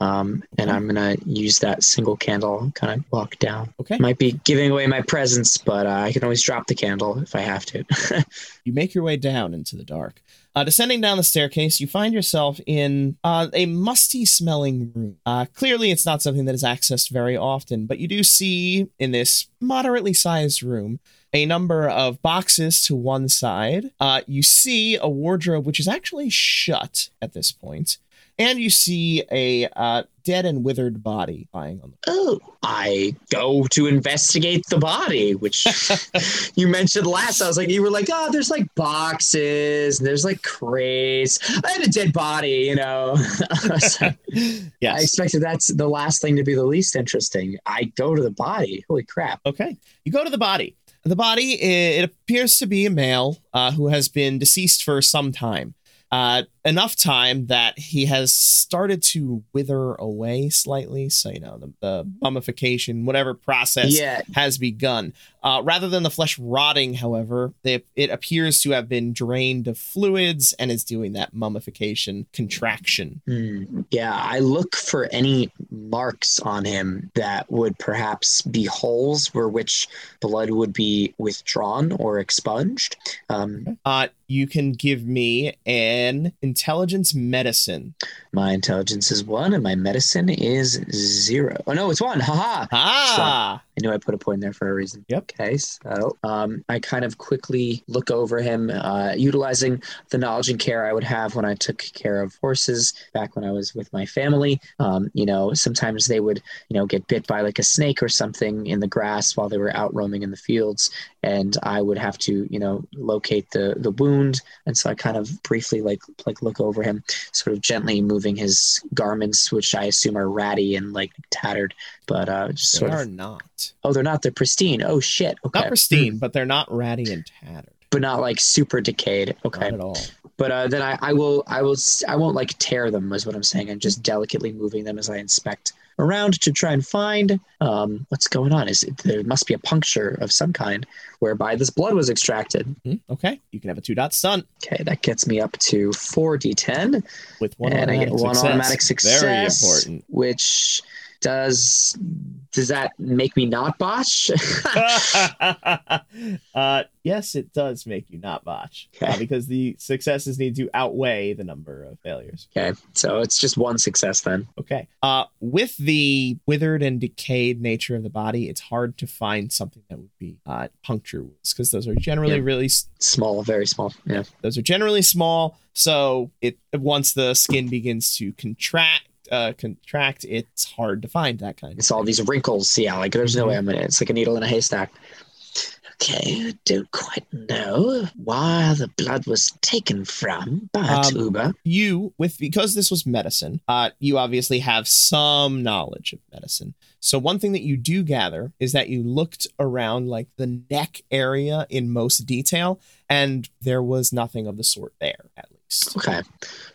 um, and I'm gonna use that single candle. Kind of walk down. Okay. Might be giving away my presence, but uh, I can always drop the candle if I have to. You make your way down into the dark. Uh, descending down the staircase, you find yourself in uh, a musty smelling room. Uh, clearly, it's not something that is accessed very often, but you do see in this moderately sized room a number of boxes to one side. Uh, you see a wardrobe which is actually shut at this point, and you see a uh, dead and withered body lying on the floor. oh, I go to investigate the body, which you mentioned last. I was like, you were like, oh, there's like boxes, and there's like crates, I had a dead body. You know. So- I expected that's the last thing to be the least interesting. I go to the body. Holy crap. Okay. You go to the body. The body, it appears to be a male uh, who has been deceased for some time. Uh, enough time that he has started to wither away slightly. So, you know, the, the mummification, whatever process Yeah. has begun. Uh, rather than the flesh rotting, however, it, it appears to have been drained of fluids and is doing that mummification contraction. Hmm. Yeah. I look for any marks on him that would perhaps be holes where which blood would be withdrawn or expunged. Um, Uh, you can give me an intelligence medicine. my intelligence is one and my medicine is zero. Oh, no, it's one. Haha. Ah, I knew I put a point there for a reason. Yep. Okay, so um, I kind of quickly look over him, uh, utilizing the knowledge and care I would have when I took care of horses back when I was with my family. Um, you know, sometimes they would, you know, get bit by like a snake or something in the grass while they were out roaming in the fields, and I would have to, you know, locate the the wound. And so I kind of briefly like like look over him, sort of gently moving his garments, which I assume are ratty and like tattered, but uh, just They sort are of. not. Oh, they're not. They're pristine. Oh shit. Okay. Not pristine, but they're not ratty and tattered. but not like super decayed. Okay. Not at all. But uh, then I, I will I will I won't like tear them is what I'm saying. I'm just delicately moving them as I inspect around to try and find um, what's going on. Is it, there must be a puncture of some kind whereby this blood was extracted. Hmm, Okay, you can have a two dot stunt Okay, that gets me up to four d10, with one and I get one success. automatic success. Very important. Which does does that make me not botch? uh, yes, it does make you not botch uh, because the successes need to outweigh the number of failures. okay, so it's just one success then. Okay. Uh, with the withered and decayed nature of the body, it's hard to find something that would be uh, puncture wounds because those are generally Yeah. really s- Small, very small. Yeah. those are generally small. So it once the skin begins to contract, uh, contract, it's hard to find that kind. Of It's all these wrinkles. Yeah, like there's no way I'm gonna. It's like a needle in a haystack. Okay, I don't quite know why the blood was taken from, but Um, Uba. you with because this was medicine uh you obviously have some knowledge of medicine so one thing that you do gather is that you looked around like the neck area in most detail and there was nothing of the sort there at least Okay,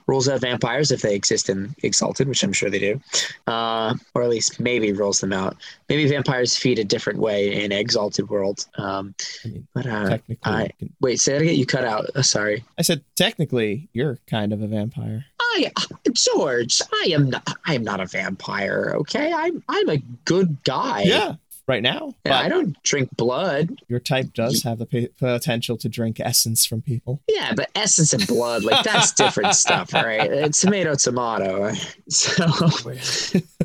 rules out vampires if they exist in Exalted, which I'm sure they do, uh, or at least maybe rules them out. Maybe vampires feed a different way in Exalted world. Um, I mean, but uh, technically I- can- wait, say that again. You cut out. Uh, sorry. I said technically you're kind of a vampire I, George, I am not. I am not a vampire. Okay, I'm. I'm a good guy. yeah right now Yeah, I don't drink blood. your type does have the p- potential to drink essence from people Yeah, but essence and blood, like that's different stuff, right? It's tomato, tomato. So,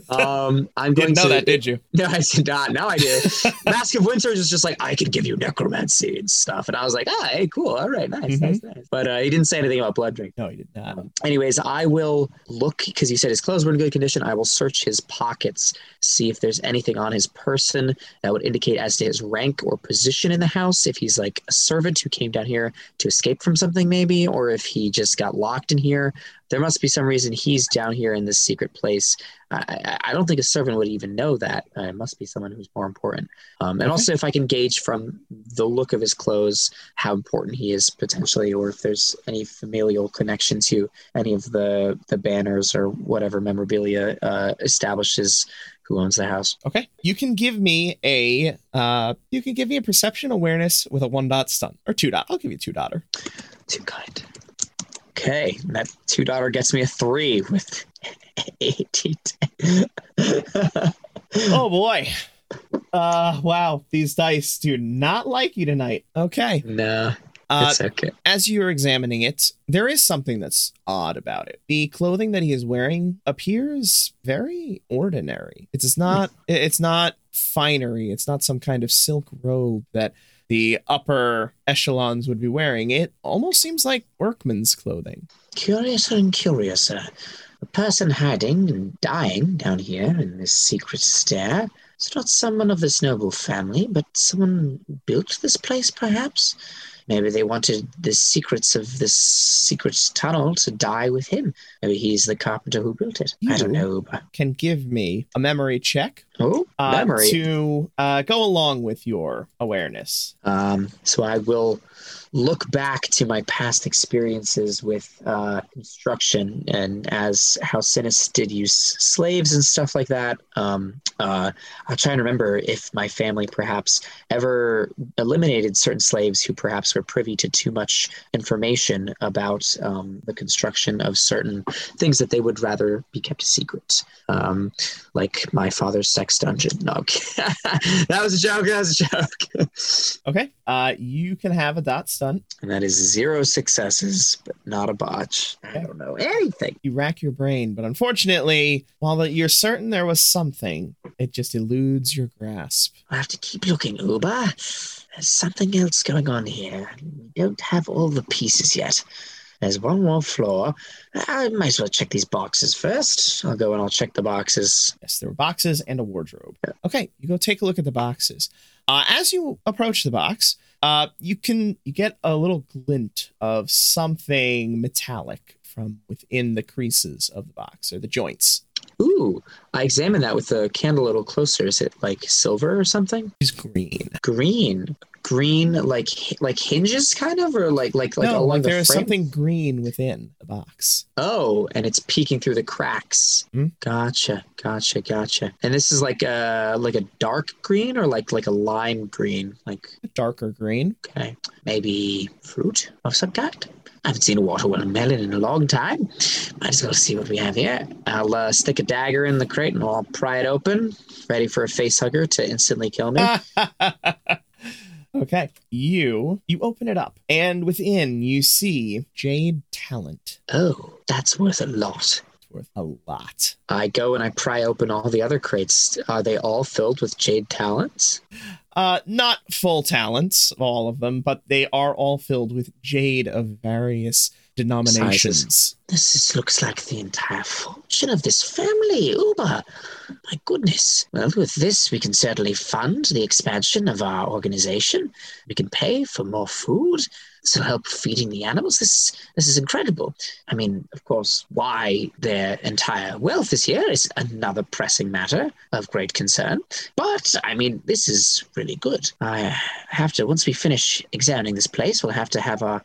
um, I'm going didn't know to. that did you No, I did not. Now I did. Mask of Winter is just like I could give you necromancy and stuff, and I was like, ah, hey, cool, all right, nice, nice, nice. But uh, he didn't say anything about blood drink. no he did not Um, anyways, I will look because you said his clothes were in good condition. I will search his pockets, see if there's anything on his person that would indicate as to his rank or position in the house. If he's like a servant who came down here to escape from something, maybe, or if he just got locked in here. There must be some reason he's down here in this secret place. I, I, I don't think a servant would even know that. Uh, it must be someone who's more important. Um, and Okay. also, if I can gauge from the look of his clothes how important he is potentially, or if there's any familial connection to any of the the banners or whatever memorabilia uh, establishes who owns the house. Okay. You can give me a uh you can give me a perception awareness with a one dot stun. Or two dot. I'll give you two dotter. Too kind. Okay, and that two dollar gets me a three with eighty. Oh boy. Uh wow. These dice do not like you tonight. Okay. no, Uh it's okay. as you're examining it, there is something that's odd about it. The clothing that he is wearing appears very ordinary. It is not it's not finery. It's not some kind of silk robe that the upper echelons would be wearing. It almost seems like workman's clothing. Curiouser and curiouser. A person hiding and dying down here in this secret stair. It's not someone of this noble family, but someone built this place, perhaps. Maybe they wanted the secrets of this secret tunnel to die with him. Maybe he's the carpenter who built it. I don't know. But... Can give me a memory check Oh, uh, memory. to uh, go along with your awareness. Um, so I will look back to my past experiences with uh, construction and as how Cynis did use slaves and stuff like that. Um, uh, I'll try and remember if my family perhaps ever eliminated certain slaves who perhaps were privy to too much information about um, the construction of certain things that they would rather be kept a secret. Um, like my father's sex dungeon. No, okay. that was a joke. That was a joke. Okay. Uh, you can have a dot And that is zero successes, but not a botch. I don't know anything. You rack your brain, but unfortunately, while you're certain there was something, it just eludes your grasp. I have to keep looking, Uba. There's something else going on here. We don't have all the pieces yet. There's one more floor. I might as well check these boxes first. I'll go and I'll check the boxes. Yes, there were boxes and a wardrobe. Okay, you go take a look at the boxes. Uh, as you approach the box, uh, you can you get a little glint of something metallic from within the creases of the box or the joints. Ooh, I examined that with the candle a little closer. Is it like silver or something? It's green. Green, green, like like hinges, kind of, or like like like no, along like the there is frame? something green within the box. Oh, and it's peeking through the cracks. Hmm. Gotcha, gotcha, gotcha. And this is like a like a dark green or like like a lime green, like A darker green. okay, maybe fruit of some kind. I haven't seen a watermelon melon in a long time. Might as well see what we have here. I'll uh, stick a dagger in the crate and I'll pry it open, ready for a face hugger to instantly kill me. okay, you you open it up, and within you see jade talent. oh, that's worth a lot. It's worth a lot. I go and I pry open all the other crates. Are they all filled with jade talents? Uh, not full talents, all of them, but they are all filled with jade of various denominations. This is, looks like the entire fortune of this family, Uba. My goodness. Well, with this, we can certainly fund the expansion of our organization. We can pay for more food. Will help feeding the animals. This this is incredible. I mean, of course, why their entire wealth is here is another pressing matter of great concern. But I mean, this is really good. I have to once we finish examining this place, we'll have to have our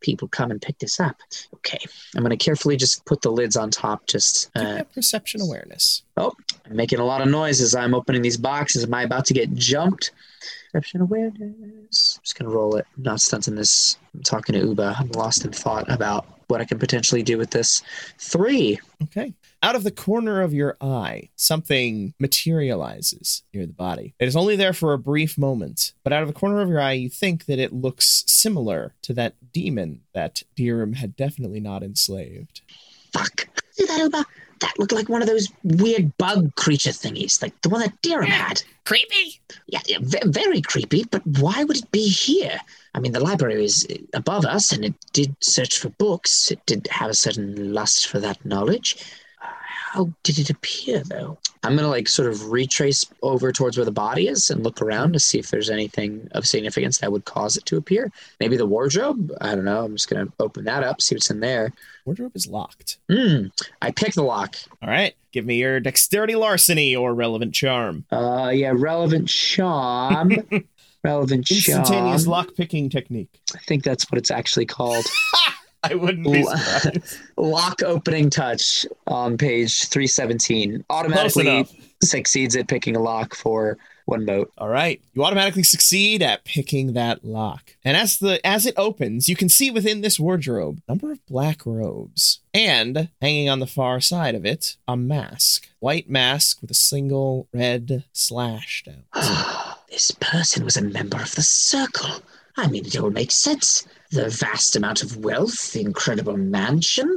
people come and pick this up. Okay, I'm going to carefully just put the lids on top. Just uh, perception awareness. Oh, I'm making a lot of noise as I'm opening these boxes. Am I about to get jumped? Perception awareness. I'm just going to roll it. I'm not stunting this. I'm talking to Uba. I'm lost in thought about what I can potentially do with this. Three. Okay. Out of the corner of your eye, something materializes near the body. It is only there for a brief moment, but out of the corner of your eye, you think that it looks similar to that demon that Dirham had definitely not enslaved. Fuck. See that, Uba? That looked like one of those weird bug creature thingies, like the one that Dirham had. Creepy! Yeah, yeah ve- very creepy, but why would it be here? I mean, the library is above us, and it did search for books. It did have a certain lust for that knowledge. How did it appear, though? I'm gonna like sort of retrace over towards where the body is and look around to see if there's anything of significance that would cause it to appear. Maybe the wardrobe. I don't know. I'm just gonna open that up, see what's in there. Wardrobe is locked. Hmm. I pick the lock. All right. Give me your dexterity larceny or relevant charm. Uh, yeah, relevant charm. relevant Instantaneous charm. lock picking technique. I think that's what it's actually called. I wouldn't be surprised. Lock opening touch on page 317 automatically succeeds at picking a lock for one boat. All right. You automatically succeed at picking that lock. And as the as it opens, you can see within this wardrobe a number of black robes. And hanging on the far side of it, a mask. White mask with a single red slash down. this person was a member of the circle. I mean, it all makes sense. The vast amount of wealth, the incredible mansion.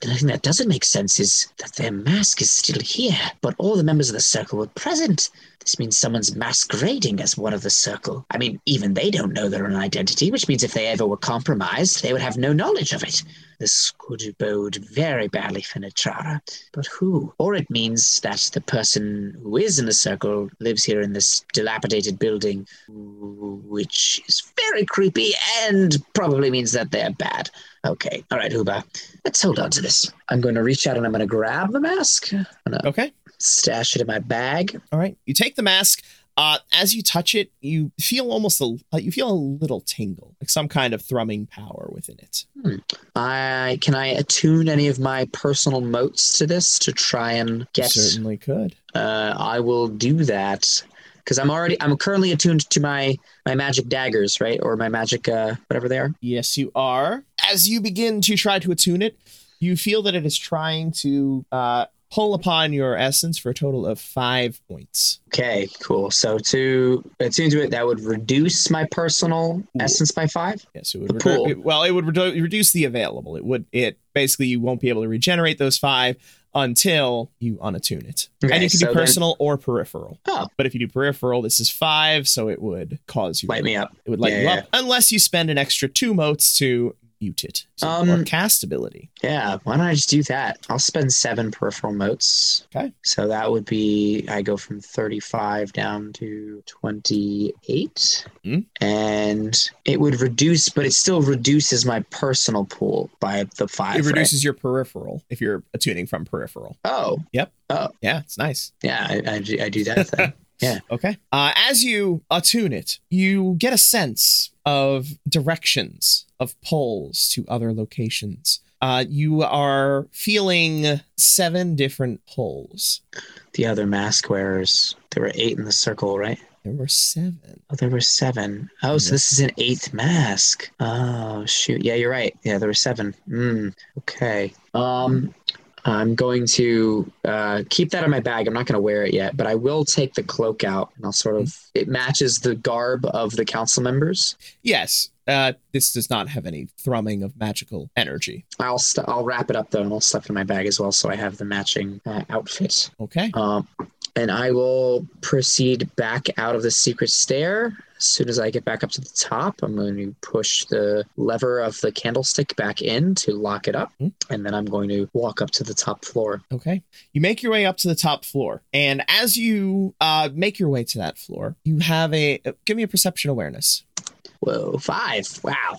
The only thing that doesn't make sense is that their mask is still here, but all the members of the circle were present. This means someone's masquerading as one of the circle. I mean, even they don't know their own identity, which means if they ever were compromised, they would have no knowledge of it. This could bode very badly for Natrara. But who? Or it means that the person who is in the circle lives here in this dilapidated building, which is very creepy and probably means that they're bad. Okay, all right, Uba, let's hold on to this. I'm going to reach out and I'm going to grab the mask. I'm going to Okay. stash it in my bag. All right. You take the mask. Uh, as you touch it, you feel almost a uh, you feel a little tingle, like some kind of thrumming power within it. I can I attune any of my personal motes to this to try and get. certainly could. Uh, I will do that because I'm already I'm currently attuned to my my magic daggers, right, or my magic uh, whatever they are. Yes, you are. As you begin to try to attune it, you feel that it is trying to uh, pull upon your essence for a total of five points. Okay, cool. So to attune to it, that would reduce my personal essence by five. Yes, it would. The redu- it- well, it would redu- reduce the available. It would. It basically you won't be able to regenerate those five until you unattune it. Okay, and you can so do then- personal or peripheral. Oh. But if you do peripheral, this is five, so it would cause you Light me up. It would light Yeah, you yeah, up unless you spend an extra two motes to mute it. So, Um, or cast ability. Yeah, why don't I just do that? I'll spend seven peripheral motes. Okay. So that would be I go from 35 down to 28. Hmm. And it would reduce, but it still reduces my personal pool by the five. It right? reduces your peripheral if you're attuning from peripheral. Oh, Yep. Oh. Yeah, it's nice. yeah, I, I, do- I do that yeah. Okay. Uh, as you attune it, you get a sense of directions of poles to other locations. Uh, you are feeling seven different poles. the other mask wearers, there were eight in the circle, right? There were seven. Oh, there were seven. Oh, so this is an eighth mask. Oh, shoot. Yeah, you're right. Yeah, there were seven. Hmm. Okay. Um, I'm going to uh, keep that in my bag. I'm not going to wear it yet, but I will take the cloak out, and I'll sort of. It matches the garb of the council members. Yes. Uh, this does not have any thrumming of magical energy. I'll st- I'll wrap it up though, and I'll stuff it in my bag as well, so I have the matching uh, outfit. Okay. Um, and I will proceed back out of the secret stair. As soon as I get back up to the top, I'm going to push the lever of the candlestick back in to lock it up. Hmm. And then I'm going to walk up to the top floor. Okay. You make your way up to the top floor. And as you uh, make your way to that floor, you have a. Give me a perception awareness. Whoa, five. Wow.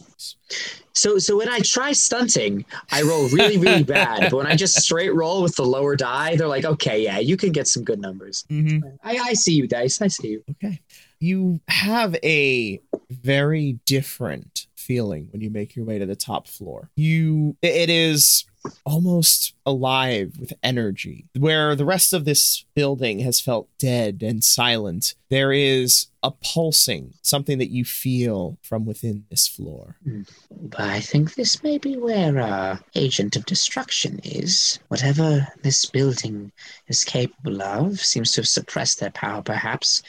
So, so when I try stunting, I roll really, really bad. But when I just straight roll with the lower die, they're like, okay, yeah, you can get some good numbers. Mm-hmm. I, I see you, dice. I see you. Okay. You have a very different feeling when you make your way to the top floor. You it is almost alive with energy. Where the rest of this building has felt dead and silent, there is a pulsing, something that you feel from within this floor. Hmm. But I think this may be where our agent of destruction is. Whatever this building is capable of seems to have suppressed their power, perhaps,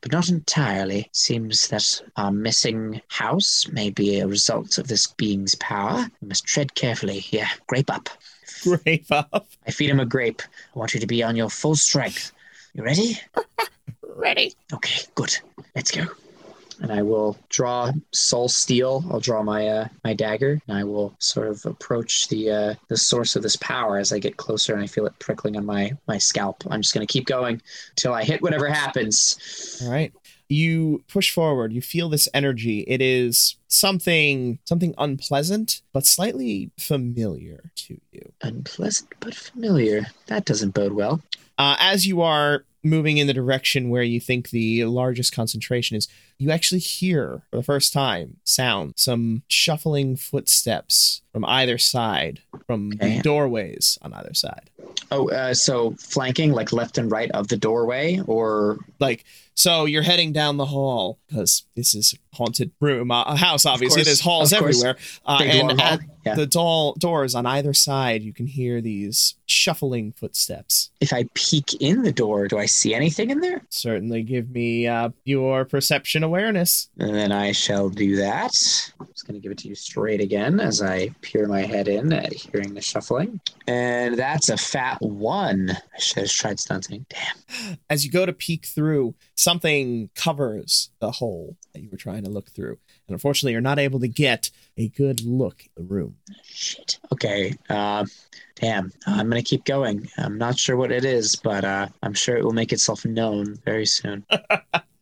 but not entirely. Seems that our missing house may be a result of this being's power. We must tread carefully. Yeah, grape up. Grape up. I feed him a grape. I want you to be on your full strength. You ready? Ready. Okay, good. Let's go. And I will draw soul steel. I'll draw my uh, my dagger, and I will sort of approach the uh, the source of this power as I get closer, and I feel it prickling on my my scalp. I'm just gonna keep going until I hit whatever happens. All right. You push forward. You feel this energy. It is something something unpleasant, but slightly familiar to you. Unpleasant but familiar. That doesn't bode well. Uh, as you are moving in the direction where you think the largest concentration is, you actually hear for the first time sound some shuffling footsteps from either side, from Okay. the doorways on either side. Oh, uh, so flanking like left and right of the doorway, or Like, so you're heading down the hall because this is a haunted room, uh, a house. Obviously, there's halls everywhere, uh, and at Yeah. the doll doors on either side, you can hear these shuffling footsteps. if I peek in the door, do I see anything in there? Certainly, give me uh, your perception awareness. And then I shall do that. I'm just going to give it to you straight again as I peer my head in at hearing the shuffling. And that's a fat one. I should have tried stunting. Damn. as you go to peek through, something covers the hole that you were trying to look through. And unfortunately, you're not able to get a good look at the room. Shit. Okay. Uh, damn. I'm going to keep going. I'm not sure what it is, but uh, I'm sure it will make itself known very soon.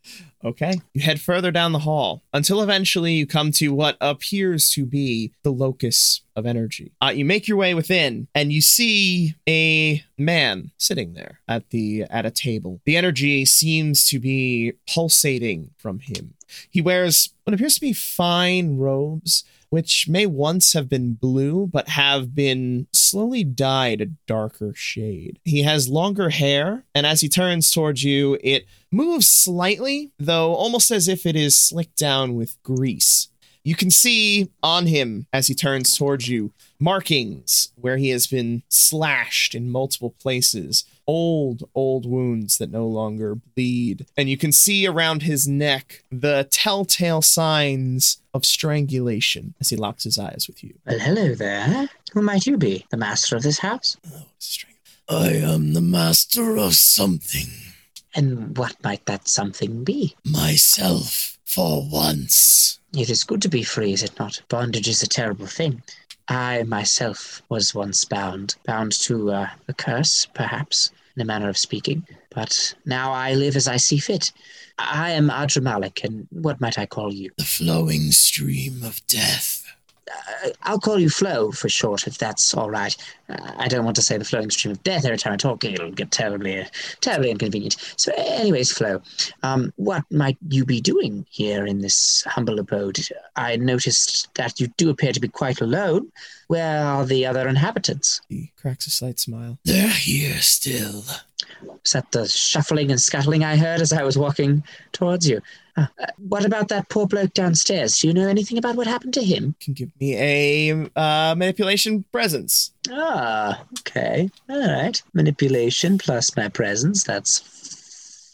Okay. You head further down the hall until eventually you come to what appears to be the locus of energy. Uh, you make your way within and you see a man sitting there at the at a table. The energy seems to be pulsating from him. He wears what appears to be fine robes which may once have been blue but have been slowly dyed a darker shade. He has longer hair, and as he turns towards you, it moves slightly, though almost as if it is slicked down with grease. You can see on him as he turns towards you markings where he has been slashed in multiple places, old, old wounds that no longer bleed. And you can see around his neck the telltale signs of strangulation as he locks his eyes with you. Well, hello there. Who might you be? The master of this house? Oh, I am the master of something. And what might that something be? Myself, for once. It is good to be free, is it not? Bondage is a terrible thing. I myself was once bound, bound to uh, a curse, perhaps, in a manner of speaking. But now I live as I see fit. I am Adramalik, and what might I call you? The flowing stream of death. I'll call you Flo for short, if that's all right. I don't want to say the flowing stream of death every time I talk; it'll get terribly, terribly inconvenient. So, anyways, Flo, um, what might you be doing here in this humble abode? I noticed that you do appear to be quite alone. Where are the other inhabitants? He cracks a slight smile. They're here still. Is that the shuffling and scuttling I heard as I was walking towards you? Uh, uh, what about that poor bloke downstairs? Do you know anything about what happened to him? Can give me a uh, manipulation presence. Ah, okay. All right. Manipulation plus my presence. That's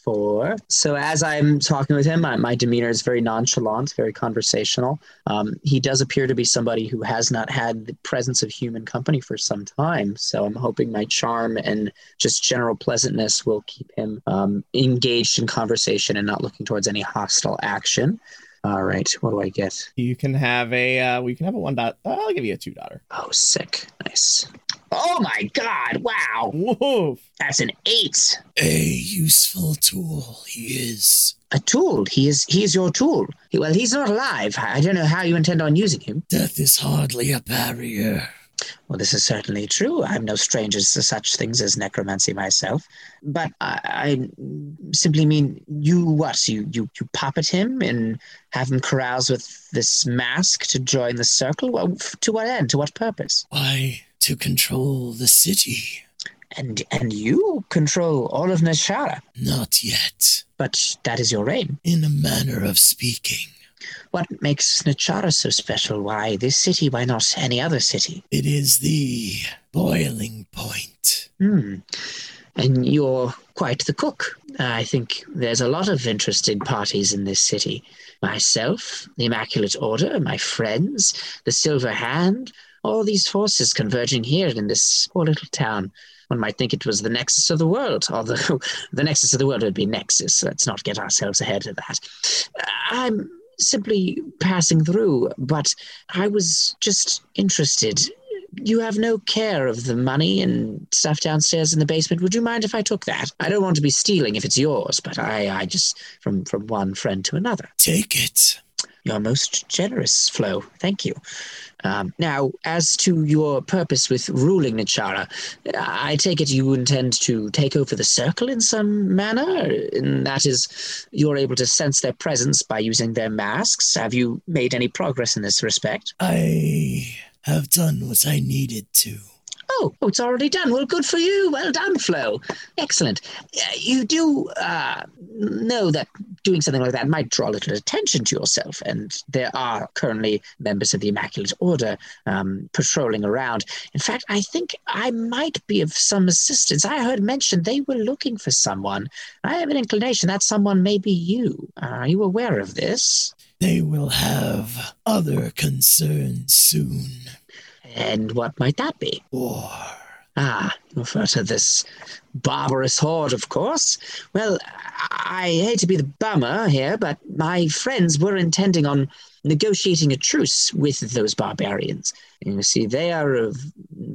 four. So as I'm talking with him, my, my demeanor is very nonchalant, very conversational. Um, he does appear to be somebody who has not had the presence of human company for some time. So I'm hoping my charm and just general pleasantness will keep him um, engaged in conversation and not looking towards any hostile action. All right, what do I get? You can have a uh, we can have a one dot. Uh, I'll give you a two daughter. Oh, sick. Nice. Oh my god, wow. Whoa! That's an eight. A useful tool he is. A tool. He is he is your tool. He- well, he's not alive. I I don't know how you intend on using him. Death is hardly a barrier. Well, this is certainly true. I'm no stranger to such things as necromancy myself. But I, I simply mean, you what? You, you you puppet him and have him carouse with this mask to join the circle? Well, f- to what end? To what purpose? Why, to control the city. And and you control all of Nashara, Not yet. but that is your aim. In a manner of speaking, What makes Nachara so special? Why this city? Why not any other city? it is the boiling point. Hmm. And you're quite the cook. I think there's a lot of interested parties in this city. Myself, the Immaculate Order, my friends, the Silver Hand, all these forces converging here in this poor little town. One might think it was the nexus of the world, although the nexus of the world would be Nexus. Let's not get ourselves ahead of that. I'm simply passing through, but I was just interested you have no care of the money and stuff downstairs in the basement. Would you mind if I took that? I don't want to be stealing if it's yours, but I, I just from from one friend to another. Take it. You're most generous, Flo. Thank you. Um, now, as to your purpose with ruling Nichara, I take it you intend to take over the circle in some manner, and that is, you're able to sense their presence by using their masks. Have you made any progress in this respect? I have done what I needed to. Oh, oh, it's already done. Well, good for you. Well done, Flo. Excellent. Uh, You do uh, know that doing something like that might draw a little attention to yourself, and there are currently members of the Immaculate Order um, patrolling around. In fact, I think I might be of some assistance. I heard mentioned they were looking for someone. I have an inclination that someone may be you. Are you aware of this? They will have other concerns soon. And what might that be? War. Ah, refer to this barbarous horde, of course. Well, I hate to be the bummer here, but my friends were intending on negotiating a truce with those barbarians. You see, they are uh,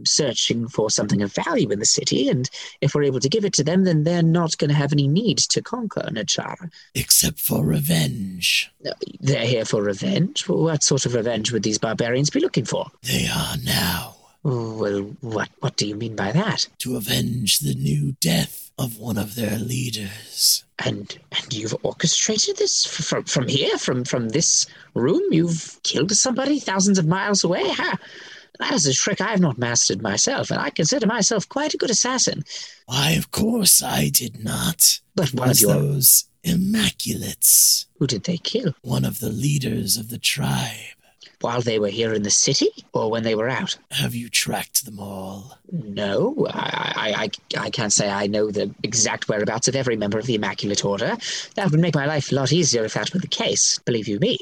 searching for something of value in the city, and if we're able to give it to them, then they're not going to have any need to conquer Nachara. Except for revenge. They're here for revenge. What sort of revenge would these barbarians be looking for? They are now. Well, what what do you mean by that? To avenge the new death of one of their leaders. And and you've orchestrated this from from here, from from this room. You've killed somebody thousands of miles away. Ha! That is a trick I have not mastered myself, and I consider myself quite a good assassin. Why, of course I did not. But one of your those Immaculates, who did they kill one of the leaders of the tribe. While they were here in the city, or when they were out? Have you tracked them all? No, I, I, I, I can't say I know the exact whereabouts of every member of the Immaculate Order. That would make my life a lot easier if that were the case, believe you me.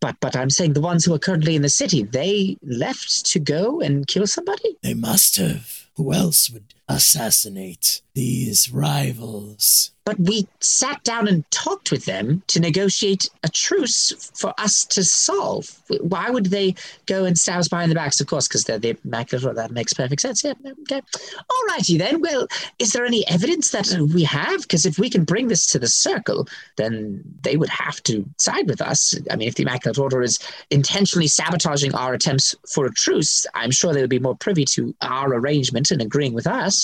But, but I'm saying the ones who are currently in the city, they left to go and kill somebody? They must have. Who else would assassinate these rivals? But we sat down and talked with them to negotiate a truce for us to solve. Why would they go and stab us behind the backs? Of course, because they're the immaculate. Order, that makes perfect sense. Yeah. Okay. All righty then. Well, is there any evidence that we have? Because if we can bring this to the circle, then they would have to side with us. I mean, if the Immaculate Order is intentionally sabotaging our attempts for a truce, I'm sure they would be more privy to our arrangement and agreeing with us.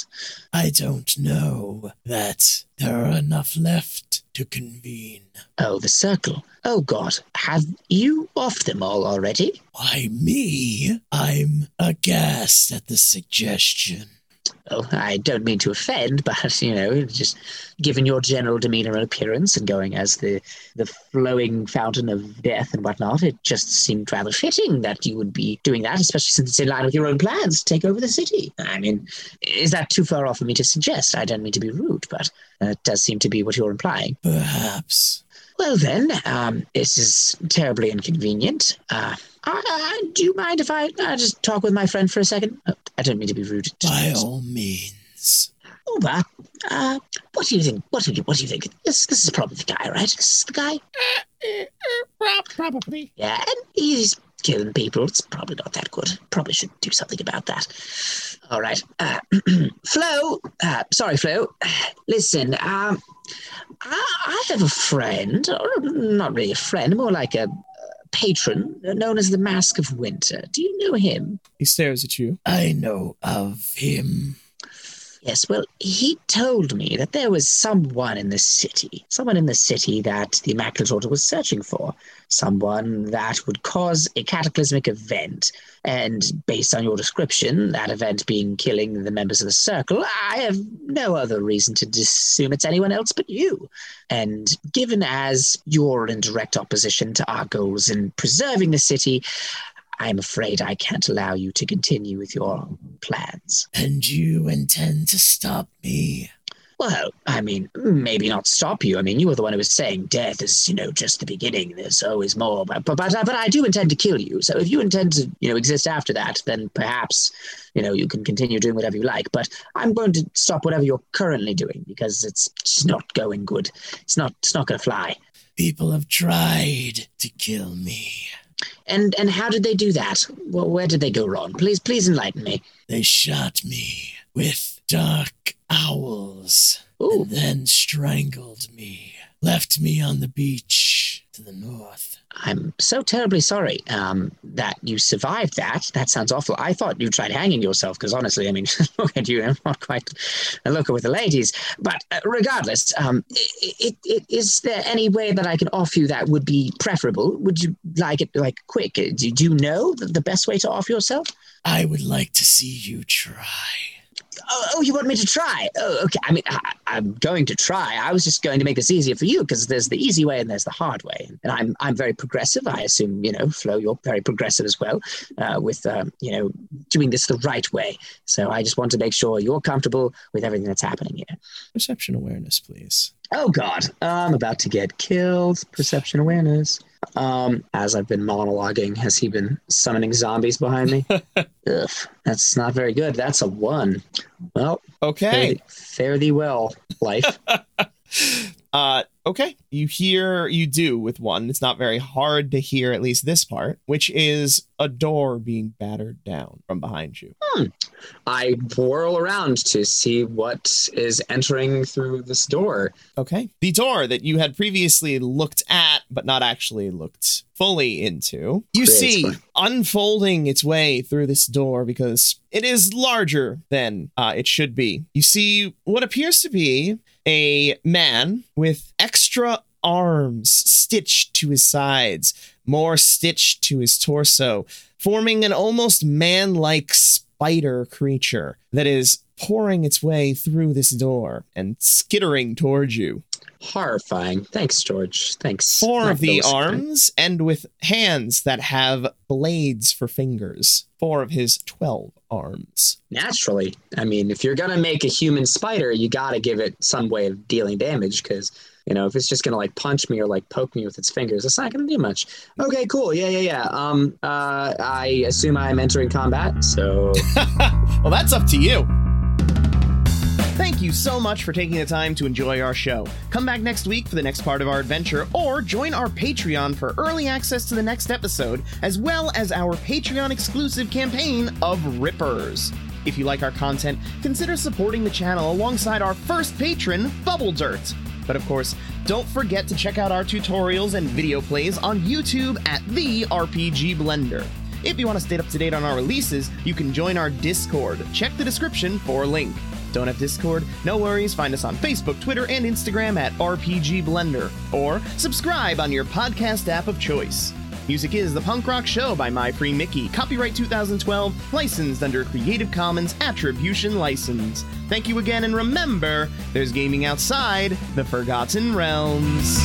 I don't know that there are enough left to convene. Oh, the circle. Oh, God. Have you offed them all already? Why, me? I'm aghast at the suggestion. Oh, I don't mean to offend, but you know, just given your general demeanor and appearance, and going as the the flowing fountain of death and whatnot, it just seemed rather fitting that you would be doing that, especially since it's in line with your own plans to take over the city. I mean, is that too far off for me to suggest? I don't mean to be rude, but it does seem to be what you're implying. Perhaps. Well, then, um, this is terribly inconvenient. Uh, I, do you mind if I uh, just talk with my friend for a second? Oh, I don't mean to be rude. By all means. Oh, but uh, what do you think? What do you What do you think? This This is probably the guy, right? This is the guy. Probably. Yeah, and he's killing people. It's probably not that good. Probably should do something about that. All right, uh, Flo. Uh, sorry, Flo. Listen, um, I, I have a friend, or not really a friend, more like a patron known as the Mask of Winter. Do you know him? He stares at you. I know of him. Yes, well, he told me that there was someone in the city, someone in the city that the Immaculate Order was searching for, someone that would cause a cataclysmic event. And based on your description, that event being killing the members of the Circle, I have no other reason to assume it's anyone else but you. And given as you're in direct opposition to our goals in preserving the city, I'm afraid I can't allow you to continue with your plans. And you intend to stop me? Well, I mean, maybe not stop you. I mean, you were the one who was saying death is, you know, just the beginning. There's always more. But, but, but, but I do intend to kill you. So if you intend to, you know, exist after that, then perhaps, you know, you can continue doing whatever you like. But I'm going to stop whatever you're currently doing because it's just not going good. It's not, it's not going to fly. People have tried to kill me. And and how did they do that? Well, where did they go wrong? Please, please enlighten me. They shot me with dark owls Ooh. and then strangled me, left me on the beach to the north. I'm so terribly sorry um, that you survived that. That sounds awful. I thought you tried hanging yourself because honestly, I mean, look at you. I'm not quite a looker with the ladies. But uh, regardless, um, it, it, is there any way that I can offer you that would be preferable? Would you like it like quick? Do, do you know the, the best way to offer yourself? I would like to see you try. Oh, oh, you want me to try? Oh, okay. I mean, I, am going to try. I was just going to make this easier for you because there's the easy way and there's the hard way. And I'm I'm very progressive. I assume you know, Flo, you're very progressive as well, uh, with um, you know doing this the right way. So I just want to make sure you're comfortable with everything that's happening here. Perception awareness, please. Oh God, I'm about to get killed. Perception awareness. Um, as I've been monologuing, has he been summoning zombies behind me? Ugh, that's not very good. That's a one. Well, okay. Fare, fare thee well, life. uh, okay. You hear, you do with one. It's not very hard to hear, at least this part, which is a door being battered down from behind you. Hmm. I whirl around to see what is entering through this door. Okay. The door that you had previously looked at, but not actually looked fully into, you Great. see unfolding its way through this door because it is larger than uh, it should be. You see what appears to be a man with extra arms stitched to his sides, more stitched to his torso, forming an almost man like spider creature that is pouring its way through this door and skittering towards you. Horrifying. Thanks, George. Thanks. Four of the arms end with hands that have blades for fingers. Four of his 12 arms. Naturally. I mean, if you're going to make a human spider, you got to give it some way of dealing damage because, you know, if it's just to like punch me or like poke me with its fingers, it's not to do much. Okay, cool. Yeah, yeah, yeah. Um, uh, I assume I'm entering combat. So, well, that's up to you. Thank you so much for taking the time to enjoy our show. Come back next week for the next part of our adventure, or join our Patreon for early access to the next episode, as well as our Patreon exclusive campaign of Rippers. If you like our content, consider supporting the channel alongside our first patron, Bubble Dirt. But of course, don't forget to check out our tutorials and video plays on YouTube at The RPG Blender. If you want to stay up to date on our releases, you can join our Discord. Check the description for a link. Don't have Discord? No worries, find us on Facebook, Twitter, and Instagram at RPG Blender, or subscribe on your podcast app of choice. Music is The Punk Rock Show by My Free Mickey, copyright 2012, licensed under a Creative Commons Attribution License. Thank you again, and remember, there's gaming outside the Forgotten Realms.